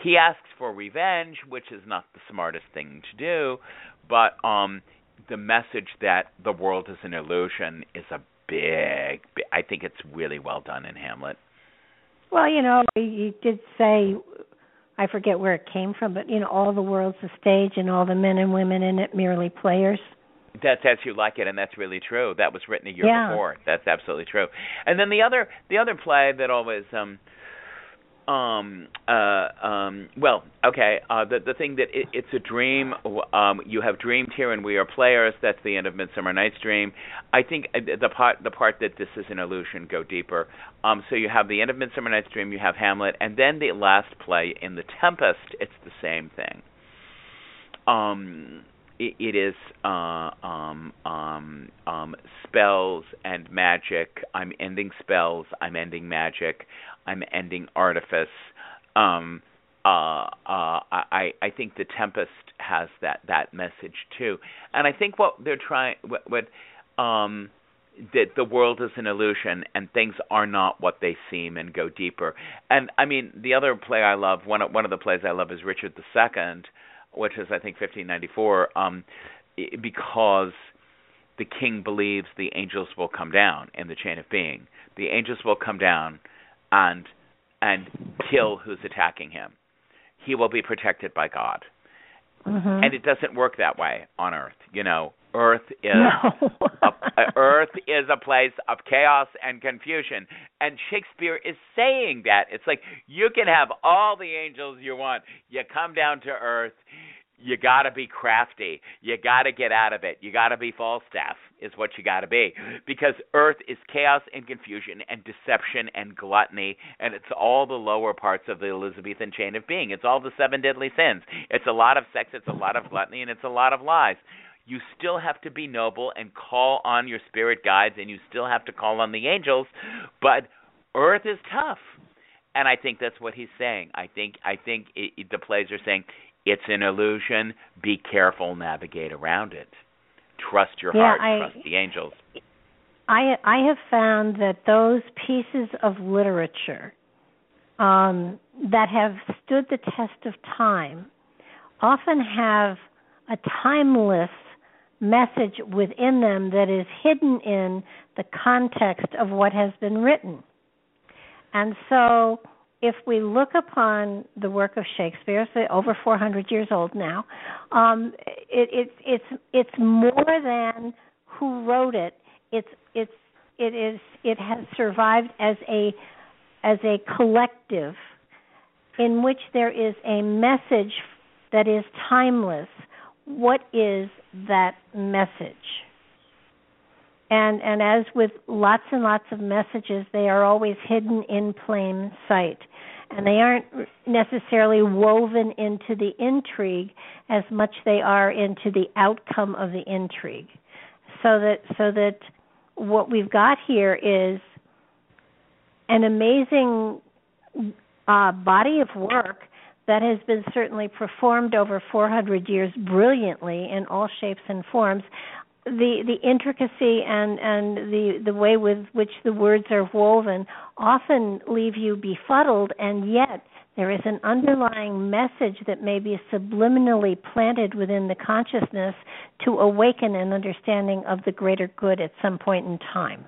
He asks for revenge, which is not the smartest thing to do, but um, the message that the world is an illusion is a big. I think it's really well done in Hamlet. Well, you know, he did say, I forget where it came from, but you know, all the world's a stage, and all the men and women in it merely players. That's as you like it, and that's really true. That was written a year Yeah. before. That's absolutely true. And then the other the other play that always um um uh um well okay uh the the thing that it, it's a dream um you have dreamed here and we are players that's the end of midsummer night's dream i think uh, the part the part that this is an illusion go deeper um so you have the end of midsummer night's dream you have hamlet and then the last play in the tempest it's the same thing um it, it is uh, um, um, um, spells and magic. I'm ending spells. I'm ending magic. I'm ending artifice. Um, uh, uh, I I think the Tempest has that that message too, and I think what they're trying what, what um, that the world is an illusion and things are not what they seem and go deeper. And I mean, the other play I love, one of, one of the plays I love is Richard II, which is I think 1594, um, because the king believes the angels will come down in the chain of being. The angels will come down and and kill who's attacking him. He will be protected by God. Mm-hmm. And it doesn't work that way on earth. You know, Earth is no. a, Earth is a place of chaos and confusion, and Shakespeare is saying that. It's like you can have all the angels you want. You come down to Earth, you got to be crafty. You got to get out of it. You got to be Falstaff is what you got to be because earth is chaos and confusion and deception and gluttony and it's all the lower parts of the Elizabethan chain of being. It's all the seven deadly sins. It's a lot of sex, it's a lot of gluttony and it's a lot of lies. You still have to be noble and call on your spirit guides and you still have to call on the angels, but earth is tough. And I think that's what he's saying. I think I think it, it, the plays are saying it's an illusion. Be careful, navigate around it. Trust your yeah, heart, I, trust the angels. I I have found that those pieces of literature um, that have stood the test of time often have a timeless message within them that is hidden in the context of what has been written. And so if we look upon the work of Shakespeare, so over 400 years old now, um, it, it, it's it's more than who wrote it. It's it's it is it has survived as a as a collective in which there is a message that is timeless. What is that message? And and as with lots and lots of messages, they are always hidden in plain sight. And they aren't necessarily woven into the intrigue as much they are into the outcome of the intrigue. So that so that what we've got here is an amazing uh, body of work that has been certainly performed over 400 years brilliantly in all shapes and forms the the intricacy and and the the way with which the words are woven often leave you befuddled and yet there is an underlying message that may be subliminally planted within the consciousness to awaken an understanding of the greater good at some point in time.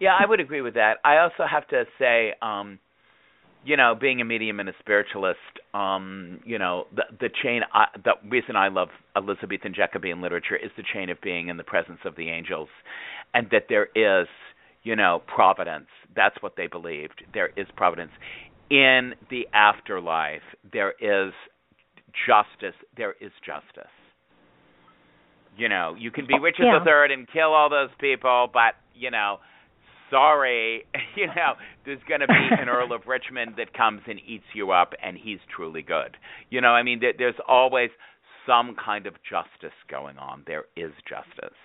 Yeah, I would agree with that. I also have to say um you know, being a medium and a spiritualist, um, you know, the the chain. I, the reason I love Elizabethan Jacobean literature is the chain of being in the presence of the angels, and that there is, you know, providence. That's what they believed. There is providence in the afterlife. There is justice. There is justice. You know, you can be Richard yeah. Third and kill all those people, but you know sorry, you know, there's going to be an Earl of Richmond that comes and eats you up, and he's truly good. You know, I mean, there's always some kind of justice going on. There is justice.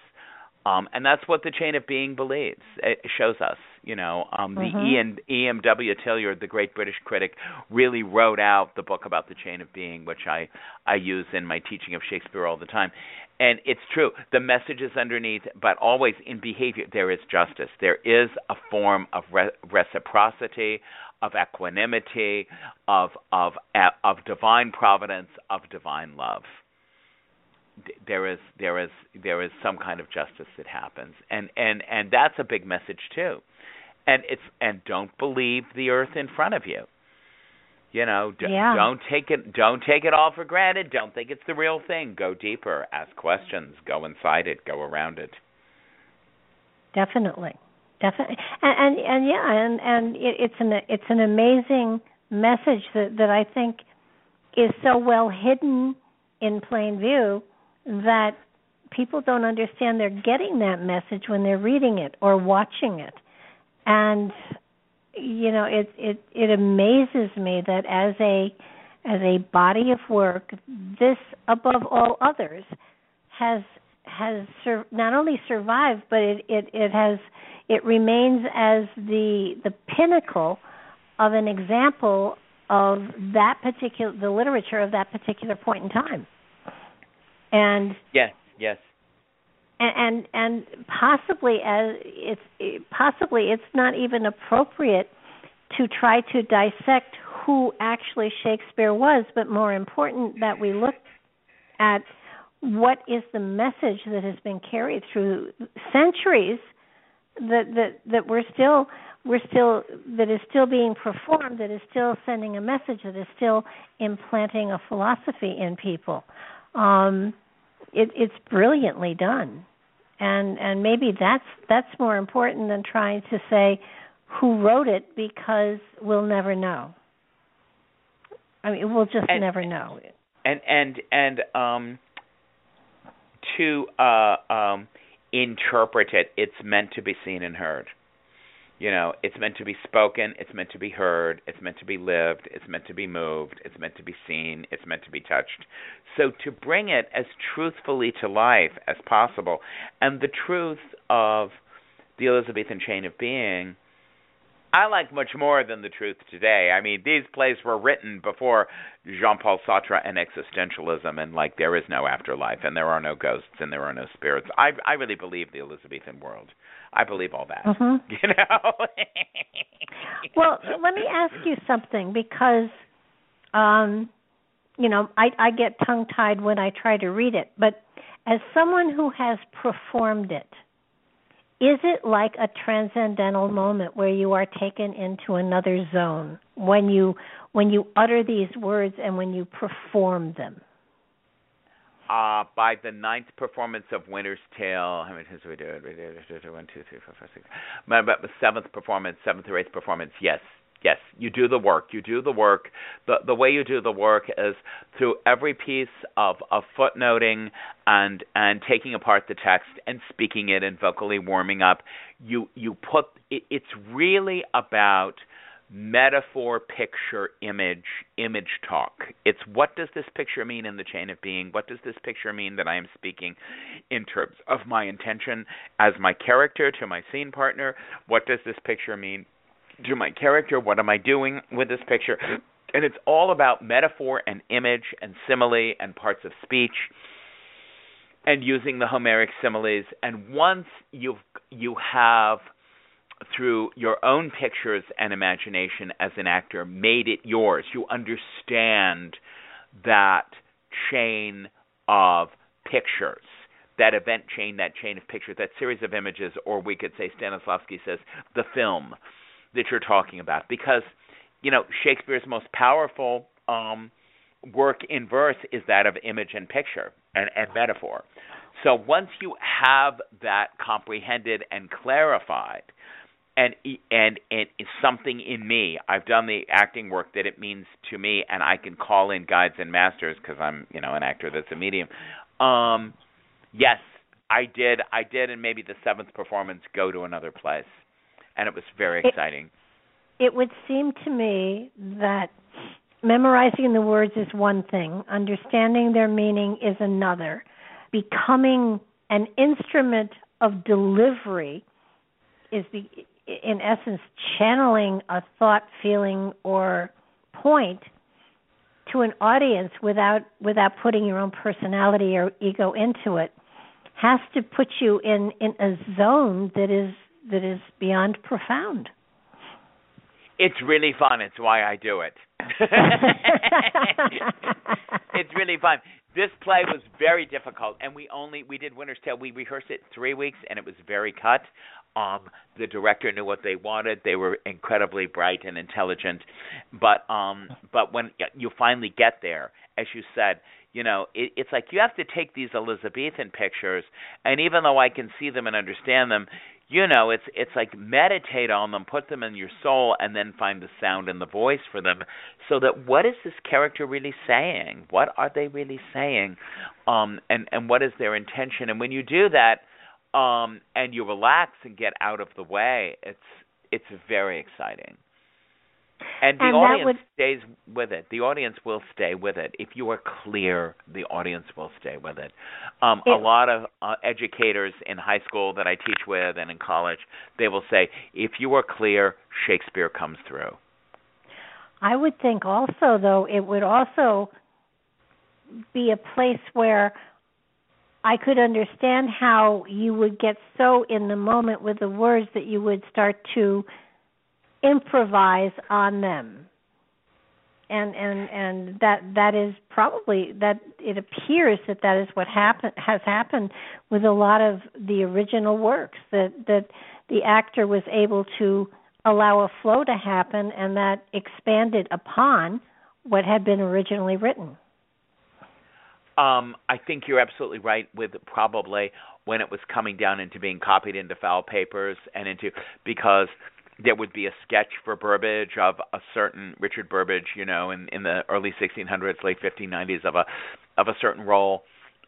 Um, and that's what the chain of being believes. It shows us, you know, um, the mm-hmm. Ian E. M. W. Tillyard, the great British critic, really wrote out the book about the chain of being, which I I use in my teaching of Shakespeare all the time. And it's true. The message is underneath, but always in behavior there is justice. There is a form of re- reciprocity, of equanimity, of of of divine providence, of divine love there is there is there is some kind of justice that happens and and and that's a big message too and it's and don't believe the earth in front of you. You know d- yeah. don't take it don't take it all for granted. Don't think it's the real thing. Go deeper. Ask questions. Go inside it. Go around it. Definitely. Definitely. And and, and yeah and and it, it's an it's an amazing message that that i think is so well hidden in plain view that people don't understand they're getting that message when they're reading it or watching it. And you know, it it it amazes me that as a as a body of work, this above all others has has sur- not only survived, but it, it it has it remains as the the pinnacle of an example of that particular the literature of that particular point in time. And yes, yes. And and, and possibly as it's possibly it's not even appropriate to try to dissect who actually Shakespeare was, but more important that we look at what is the message that has been carried through centuries that that that we're still we're still that is still being performed that is still sending a message that is still implanting a philosophy in people. Um it it's brilliantly done and and maybe that's that's more important than trying to say who wrote it because we'll never know. I mean we'll just and, never know. and and and um to uh um interpret it it's meant to be seen and heard you know it's meant to be spoken it's meant to be heard it's meant to be lived it's meant to be moved it's meant to be seen it's meant to be touched so to bring it as truthfully to life as possible and the truth of the elizabethan chain of being I like much more than the truth today. I mean, these plays were written before Jean-Paul Sartre and existentialism, and like there is no afterlife, and there are no ghosts, and there are no spirits. I I really believe the Elizabethan world. I believe all that. Mm-hmm. You know. well, let me ask you something because, um, you know, I I get tongue tied when I try to read it, but as someone who has performed it is it like a transcendental moment where you are taken into another zone when you when you utter these words and when you perform them uh, by the ninth performance of Winter's Tale, how many times did we do it? We it one, two, three, four, five, six. But the seventh performance, seventh or eighth performance, yes, yes, you do the work. You do the work. The the way you do the work is through every piece of, of footnoting and and taking apart the text and speaking it and vocally warming up. You you put it, it's really about metaphor picture image image talk it's what does this picture mean in the chain of being what does this picture mean that i am speaking in terms of my intention as my character to my scene partner what does this picture mean to my character? What am I doing with this picture? And it's all about metaphor and image and simile and parts of speech and using the Homeric similes. And once you've you have through your own pictures and imagination as an actor made it yours, you understand that chain of pictures that event chain, that chain of pictures, that series of images, or we could say Stanislavski says the film that you're talking about because you know Shakespeare's most powerful um, work in verse is that of image and picture and, and metaphor. So once you have that comprehended and clarified, and and and something in me, I've done the acting work that it means to me, and I can call in guides and masters because I'm you know an actor that's a medium. Um, yes, I did. I did, and maybe the seventh performance go to another place and it was very exciting. It, it would seem to me that memorizing the words is one thing, understanding their meaning is another. Becoming an instrument of delivery is, the, in essence, channeling a thought, feeling, or point to an audience without without putting your own personality or ego into it has to put you in in a zone that is that is beyond profound. It's really fun. It's why I do it. it's really fun. This play was very difficult, and we only we did Winter's Tale. We rehearsed it three weeks, and it was very cut. Um, the director knew what they wanted. They were incredibly bright and intelligent, but um, but when you finally get there, as you said, you know, it, it's like you have to take these Elizabethan pictures, and even though I can see them and understand them, you know it's it's like meditate on them put them in your soul and then find the sound and the voice for them. So that what is this character really saying? What are they really saying? Um and and what is their intention? And when you do that um and you relax and get out of the way it's it's very exciting And the And audience would- stays with it. The audience will stay with it. If you are clear, the audience will stay with it. Um, a lot of uh, educators in high school that I teach with and in college, they will say, if you are clear, Shakespeare comes through. I would think also, though, it would also be a place where I could understand how you would get so in the moment with the words that you would start to improvise on them. And and and that that is probably that it appears that that is what happen has happened with a lot of the original works that that the actor was able to allow a flow to happen and that expanded upon what had been originally written. Um, I think you're absolutely right with probably when it was coming down into being copied into foul papers and into because there would be a sketch for Burbage of a certain Richard Burbage, you know, in in the early 1600s, late 1590s of a of a certain role,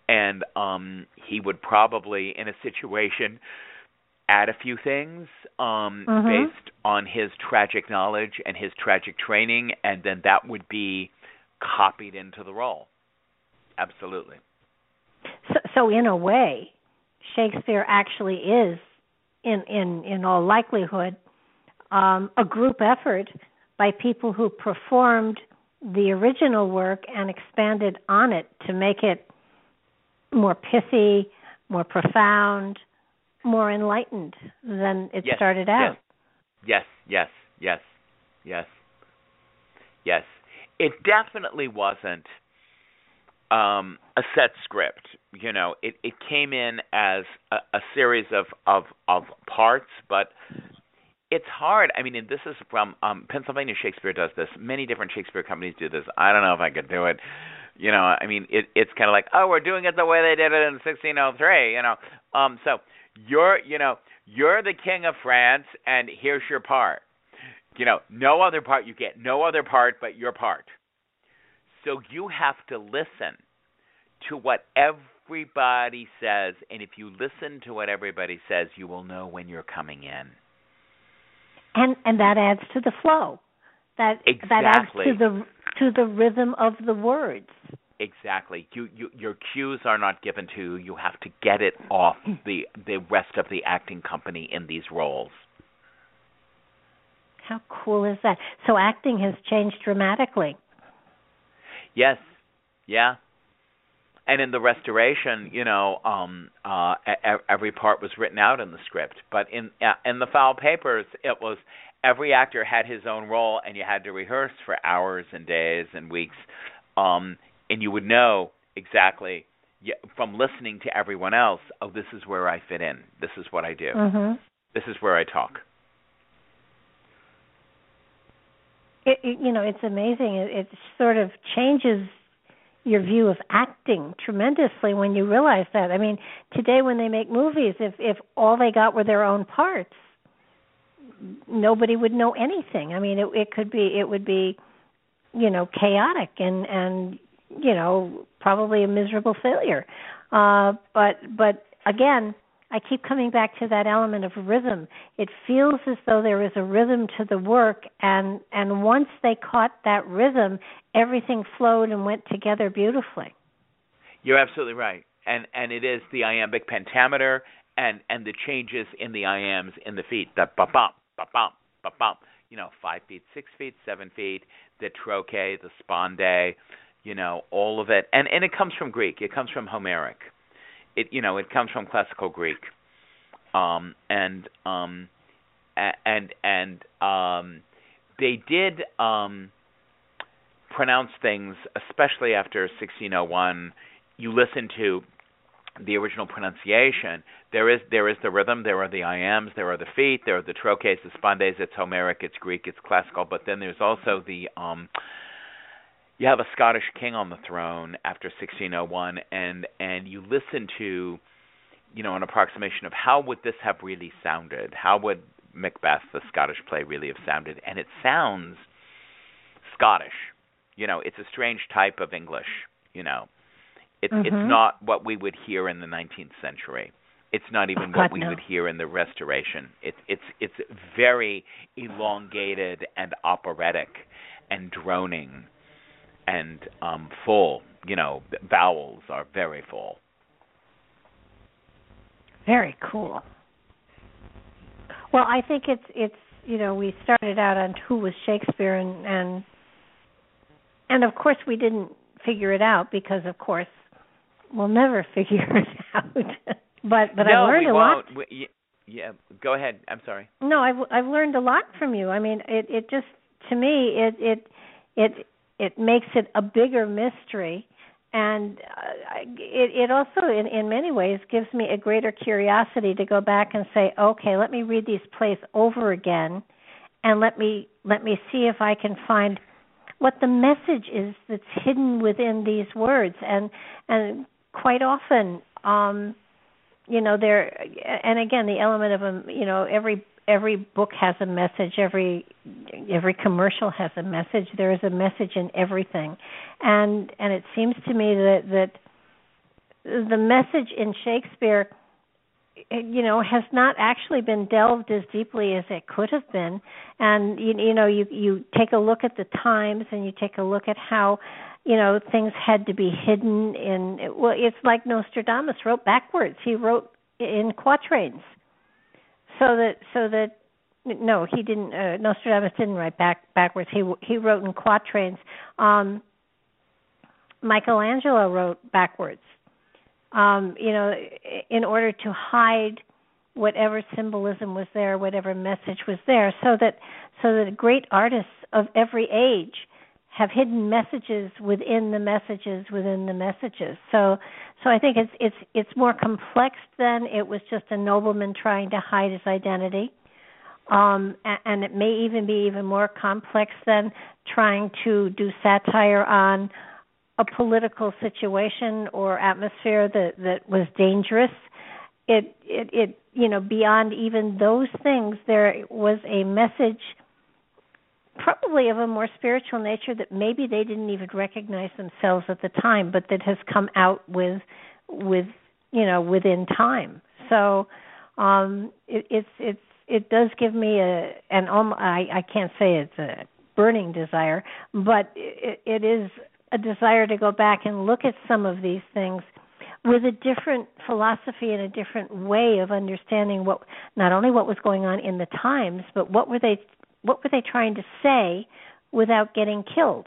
and um, he would probably in a situation add a few things um, Mhm. based on his tragic knowledge and his tragic training, and then that would be copied into the role. Absolutely. So, so in a way, Shakespeare actually is, in in in all likelihood, um, a group effort by people who performed the original work and expanded on it to make it more pithy, more profound, more enlightened than it Yes, started out. Yes, yes, yes, yes, yes. It definitely wasn't um, a set script. You know, it it came in as a, a series of of of parts, but it's hard. I mean, and this is from um Pennsylvania Shakespeare does this. Many different Shakespeare companies do this. I don't know if I could do it. You know, I mean, it it's kind of like, oh, we're doing it the way they did it in 1603. You know, um, so you're you know you're the king of France, and here's your part. You know, no other part you get, no other part but your part. So you have to listen to what everybody says, and if you listen to what everybody says, you will know when you're coming in. And and that adds to the flow. That that adds to the to the rhythm of the words. Exactly. You, you your cues are not given to you. You have to get it off the the rest of the acting company in these roles. How cool is that? So acting has changed dramatically. Yes. Yeah. And in the restoration, you know, um uh every part was written out in the script, but in uh, in the foul papers it was every actor had his own role and you had to rehearse for hours and days and weeks um and you would know exactly y- from listening to everyone else, oh this is where I fit in. This is what I do. Mhm. This is where I talk. it, it you know it's amazing it, it sort of changes your view of acting tremendously when you realize that. I mean today when they make movies if if all they got were their own parts nobody would know anything. I mean it it could be it would be you know chaotic and and you know probably a miserable failure. Uh but but again I keep coming back to that element of rhythm. It feels as though there is a rhythm to the work and and once they caught that rhythm, everything flowed and went together beautifully. You're absolutely right. And and it is the iambic pentameter and and the changes in the iambs in the feet. The ba bump, ba bump, ba bump. You know, five feet, six feet, seven feet. The trochee, the spondee. You know, all of it. And and it comes from Greek. It comes from Homeric. It you know it comes from classical Greek. Um and um and and um they did um pronounce things, especially after 1601. You listen to the original pronunciation. There is there is the rhythm. There are the iambs. There are the feet. There are the trochees, the spondees. It's Homeric. It's Greek. It's classical. But then there's also the um. You have a Scottish king on the throne after 1601, and and you listen to, you know, an approximation of how would this have really sounded? How would Macbeth, the Scottish play, really have sounded? And it sounds Scottish you know it's a strange type of english you know it's Mhm. it's not what we would hear in the 19th century It's not even oh, what we no. would hear in the restoration. It's it's it's very elongated and operatic and droning and um full. You know, vowels are very full. Very cool. Well, I think it's it's you know we started out on who was Shakespeare and and and of course we didn't figure it out because of course we'll never figure it out. but but no, I learned a won't. lot. We, yeah, go ahead. I'm sorry. No, I've I've learned a lot from you. I mean, it it just to me it it it it makes it a bigger mystery. And uh, it it also in in many ways gives me a greater curiosity to go back and say okay let me read these plays over again and let me let me see if i can find what the message is that's hidden within these words. And and quite often um you know there and again the element of a you know every every book has a message every every commercial has a message there is a message in everything. And and it seems to me that that the message in Shakespeare you know has not actually been delved as deeply as it could have been. And you, you know you you take a look at the times and you take a look at how you know things had to be hidden in well it's like Nostradamus wrote backwards. He wrote in quatrains so that so that no he didn't uh, Nostradamus didn't write back backwards. He he wrote in quatrains. Um Michelangelo wrote backwards. Um you know in order to hide whatever symbolism was there whatever message was there so that so that great artists of every age have hidden messages within the messages within the messages. So so I think it's it's it's more complex than it was just a nobleman trying to hide his identity. Um, and, and it may even be even more complex than trying to do satire on a political situation or atmosphere that that was dangerous. It it it you know beyond even those things there was a message probably of a more spiritual nature that maybe they didn't even recognize themselves at the time, but that has come out with with you know within time. So um, it, it's it's it does give me a an um, I I can't say it's a burning desire, but it, it is a desire to go back and look at some of these things with a different philosophy and a different way of understanding what not only what was going on in the times, but what were they what were they trying to say without getting killed?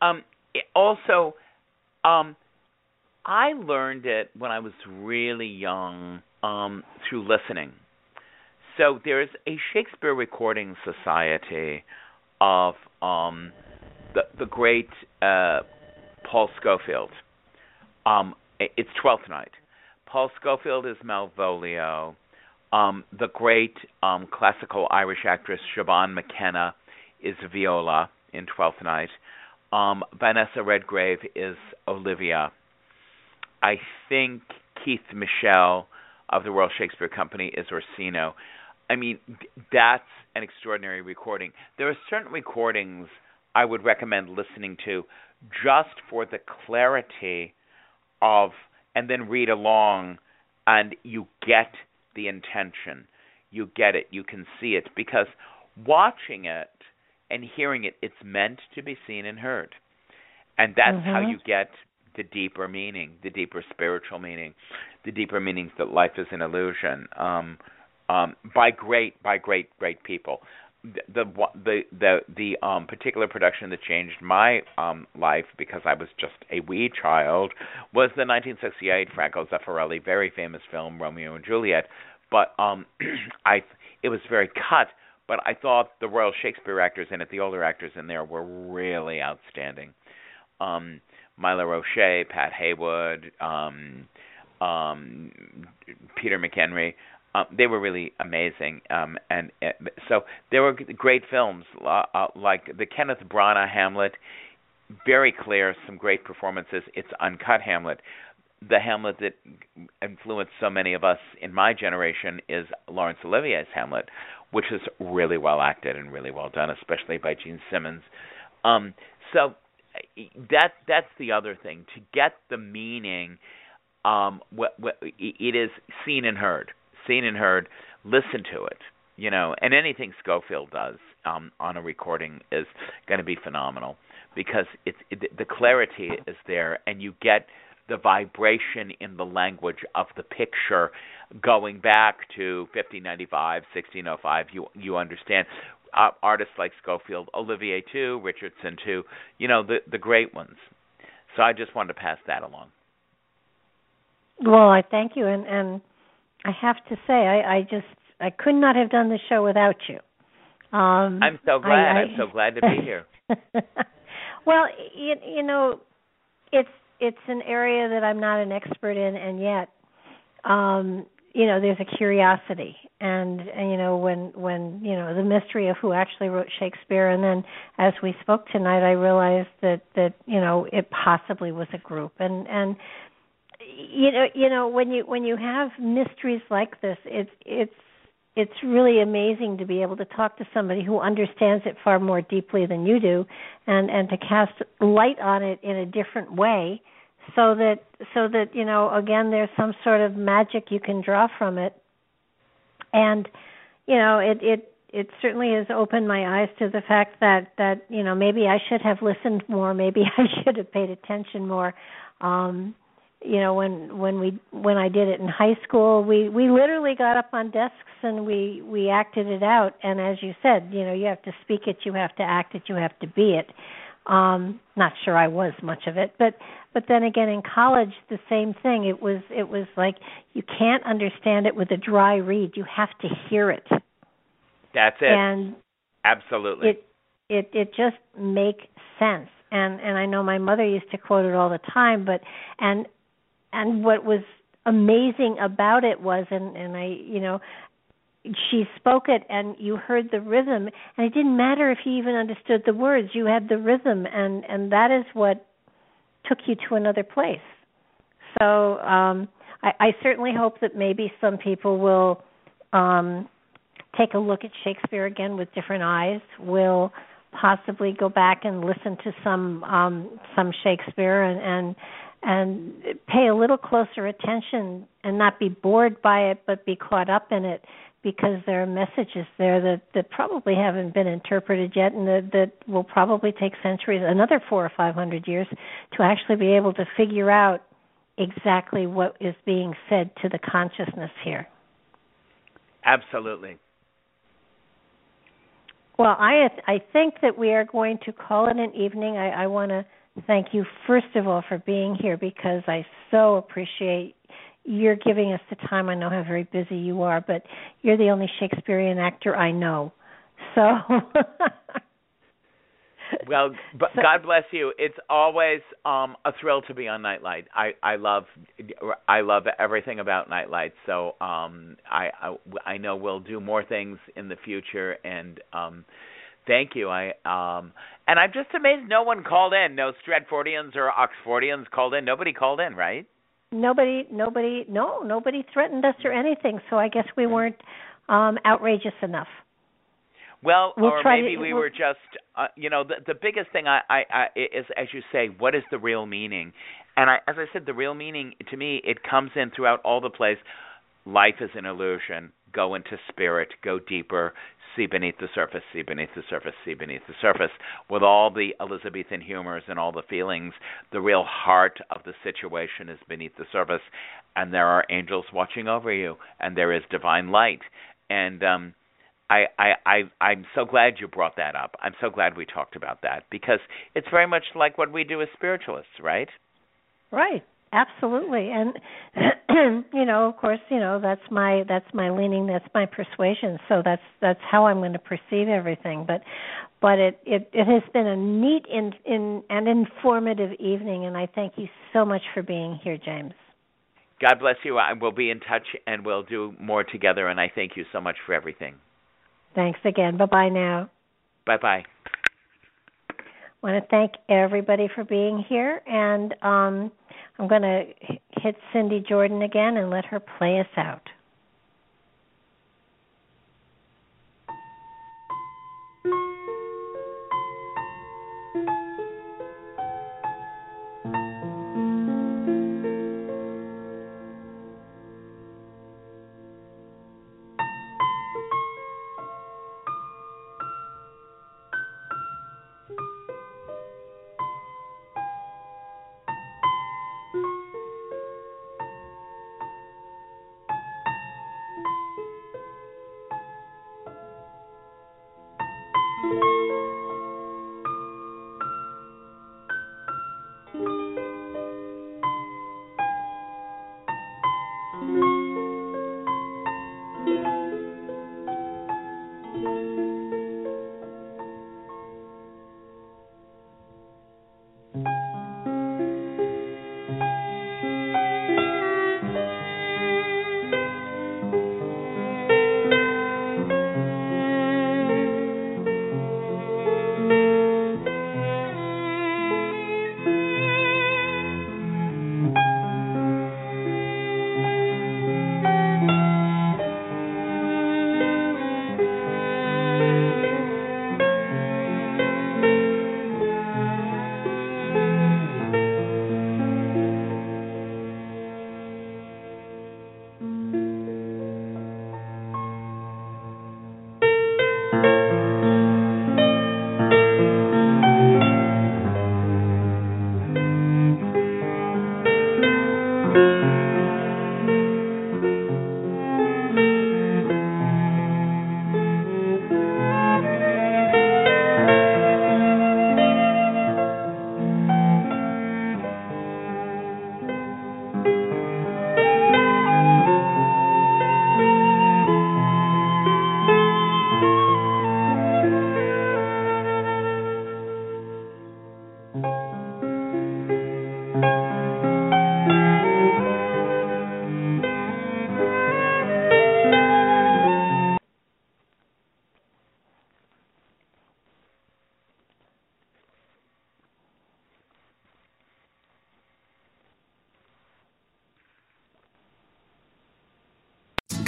Um, also, um, I learned it when I was really young um, through listening. So there's a Shakespeare Recording Society of um, the the great uh, Paul Scofield. Um, it's Twelfth Night. Paul Scofield is Malvolio um, the great um, classical Irish actress Siobhan McKenna is Viola in Twelfth Night. Um, Vanessa Redgrave is Olivia. I think Keith Michell of the Royal Shakespeare Company is Orsino. I mean, that's an extraordinary recording. There are certain recordings I would recommend listening to just for the clarity of, and then read along, and you get the intention. You get it, you can see it because watching it and hearing it, it's meant to be seen and heard. And that's mm-hmm. how you get the deeper meaning, the deeper spiritual meaning, the deeper meanings that life is an illusion. Um, um, by great, by great, great people. The the the the um, particular production that changed my um, life because I was just a wee child was the 1968 Franco Zeffirelli very famous film Romeo and Juliet, but um I it was very cut, but I thought the Royal Shakespeare actors in it, the older actors in there, were really outstanding. Um, Milo O'Shea, Pat Heywood, um, um, Peter McEnery. Um, they were really amazing, um, and uh, so there were great films uh, like the Kenneth Branagh Hamlet. Very clear, some great performances. It's uncut Hamlet the Hamlet that influenced so many of us in my generation is Laurence Olivier's Hamlet, which is really well acted and really well done, especially by Jean Simmons. Um, so that that's the other thing to get the meaning um it is seen and heard seen and heard listen to it you know and anything Scofield does um on a recording is going to be phenomenal because it's it, the clarity is there and you get the vibration in the language of the picture going back to 1595 1605 you you understand uh, artists like Scofield, Olivier too, Richardson too, you know the the great ones. So I just wanted to pass that along. Well, I thank you, and and I have to say, I, I just I could not have done the show without you. Um, I'm so glad. I, am so glad to be here. well, you, you know, it's it's an area that I'm not an expert in, and yet, um, you know, there's a curiosity, and, and you know when when you know the mystery of who actually wrote Shakespeare and then as we spoke tonight I realized that that you know it possibly was a group and and you know you know when you when you have mysteries like this it's it's it's really amazing to be able to talk to somebody who understands it far more deeply than you do and and to cast light on it in a different way so that so that you know again there's some sort of magic you can draw from it. And you know it it it certainly has opened my eyes to the fact that that you know maybe I should have listened more. Maybe I should have paid attention more. Um you know when when we when I did it in high school we we literally got up on desks and we we acted it out. And as you said you know you have to speak it you have to act it you have to be it. Um not sure I was much of it but but then again in college the same thing. It was it was like you can't understand it with a dry read you have to hear it. That's it. And absolutely. it it it just makes sense. And and I know my mother used to quote it all the time but and and what was amazing about it was and and I you know she spoke it and you heard the rhythm. And it didn't matter if you even understood the words. You had the rhythm and and that is what took you to another place. So um i i certainly hope that maybe some people will um take a look at shakespeare again with different eyes will possibly go back and listen to some um some shakespeare and and and pay a little closer attention and not be bored by it but be caught up in it because there are messages there that that probably haven't been interpreted yet, and that that will probably take centuries, another four or five hundred years, to actually be able to figure out exactly what is being said to the consciousness here. Absolutely. Well, I I think that we are going to call it an evening. I, I want to thank you first of all for being here because I so appreciate you're giving us the time. I know how very busy you are, but you're the only Shakespearean actor I know. So Well, but so, God bless you. It's always um a thrill to be on Nightlight. I I love I love everything about Nightlight. So um I I, I know we'll do more things in the future and um thank you. I um and I'm just amazed no one called in. No Stratfordians or Oxfordians called in. Nobody called in, right? nobody nobody no nobody threatened us or anything so i guess we weren't um outrageous enough well, we'll or maybe to, we we'll, were just, uh, you know, the the biggest thing I, I, I is, as you say, what is the real meaning? And I, as I said, the real meaning to me, it comes in throughout all the plays. Life is an illusion. Go into spirit. Go deeper see beneath the surface, see beneath the surface, see beneath the surface, with all the Elizabethan humors and all the feelings, the real heart of the situation is beneath the surface, and there are angels watching over you, and there is divine light. And um I, I, I I'm so glad you brought that up. I'm so glad we talked about that because it's very much like what we do as spiritualists, right? Right absolutely. And you know of course you know that's my that's my leaning that's my persuasion. So that's that's how i'm going to perceive everything. But but it it it has been a neat in in and informative evening. And i thank you so much for being here james. God bless you. I will be in touch and we'll do more together. And i thank you so much for everything. Thanks again. Bye bye now. Bye bye I want to thank everybody for being here. And um I'm going to hit Cindy Jordan again and let her play us out.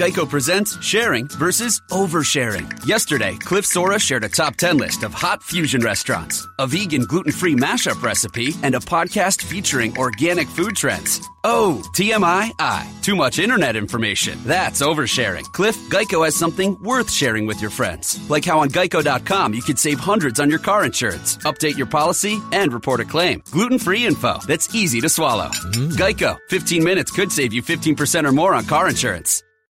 Geico presents sharing versus oversharing. Yesterday, Cliff Sora shared a top 10 list of hot fusion restaurants, a vegan gluten free mashup recipe, and a podcast featuring organic food trends. Oh, TMI? I. Too much internet information. That's oversharing. Cliff, Geico has something worth sharing with your friends. Like how on geico.com you could save hundreds on your car insurance, update your policy, and report a claim. Gluten free info that's easy to swallow. Mm-hmm. Geico. 15 minutes could save you 15% or more on car insurance.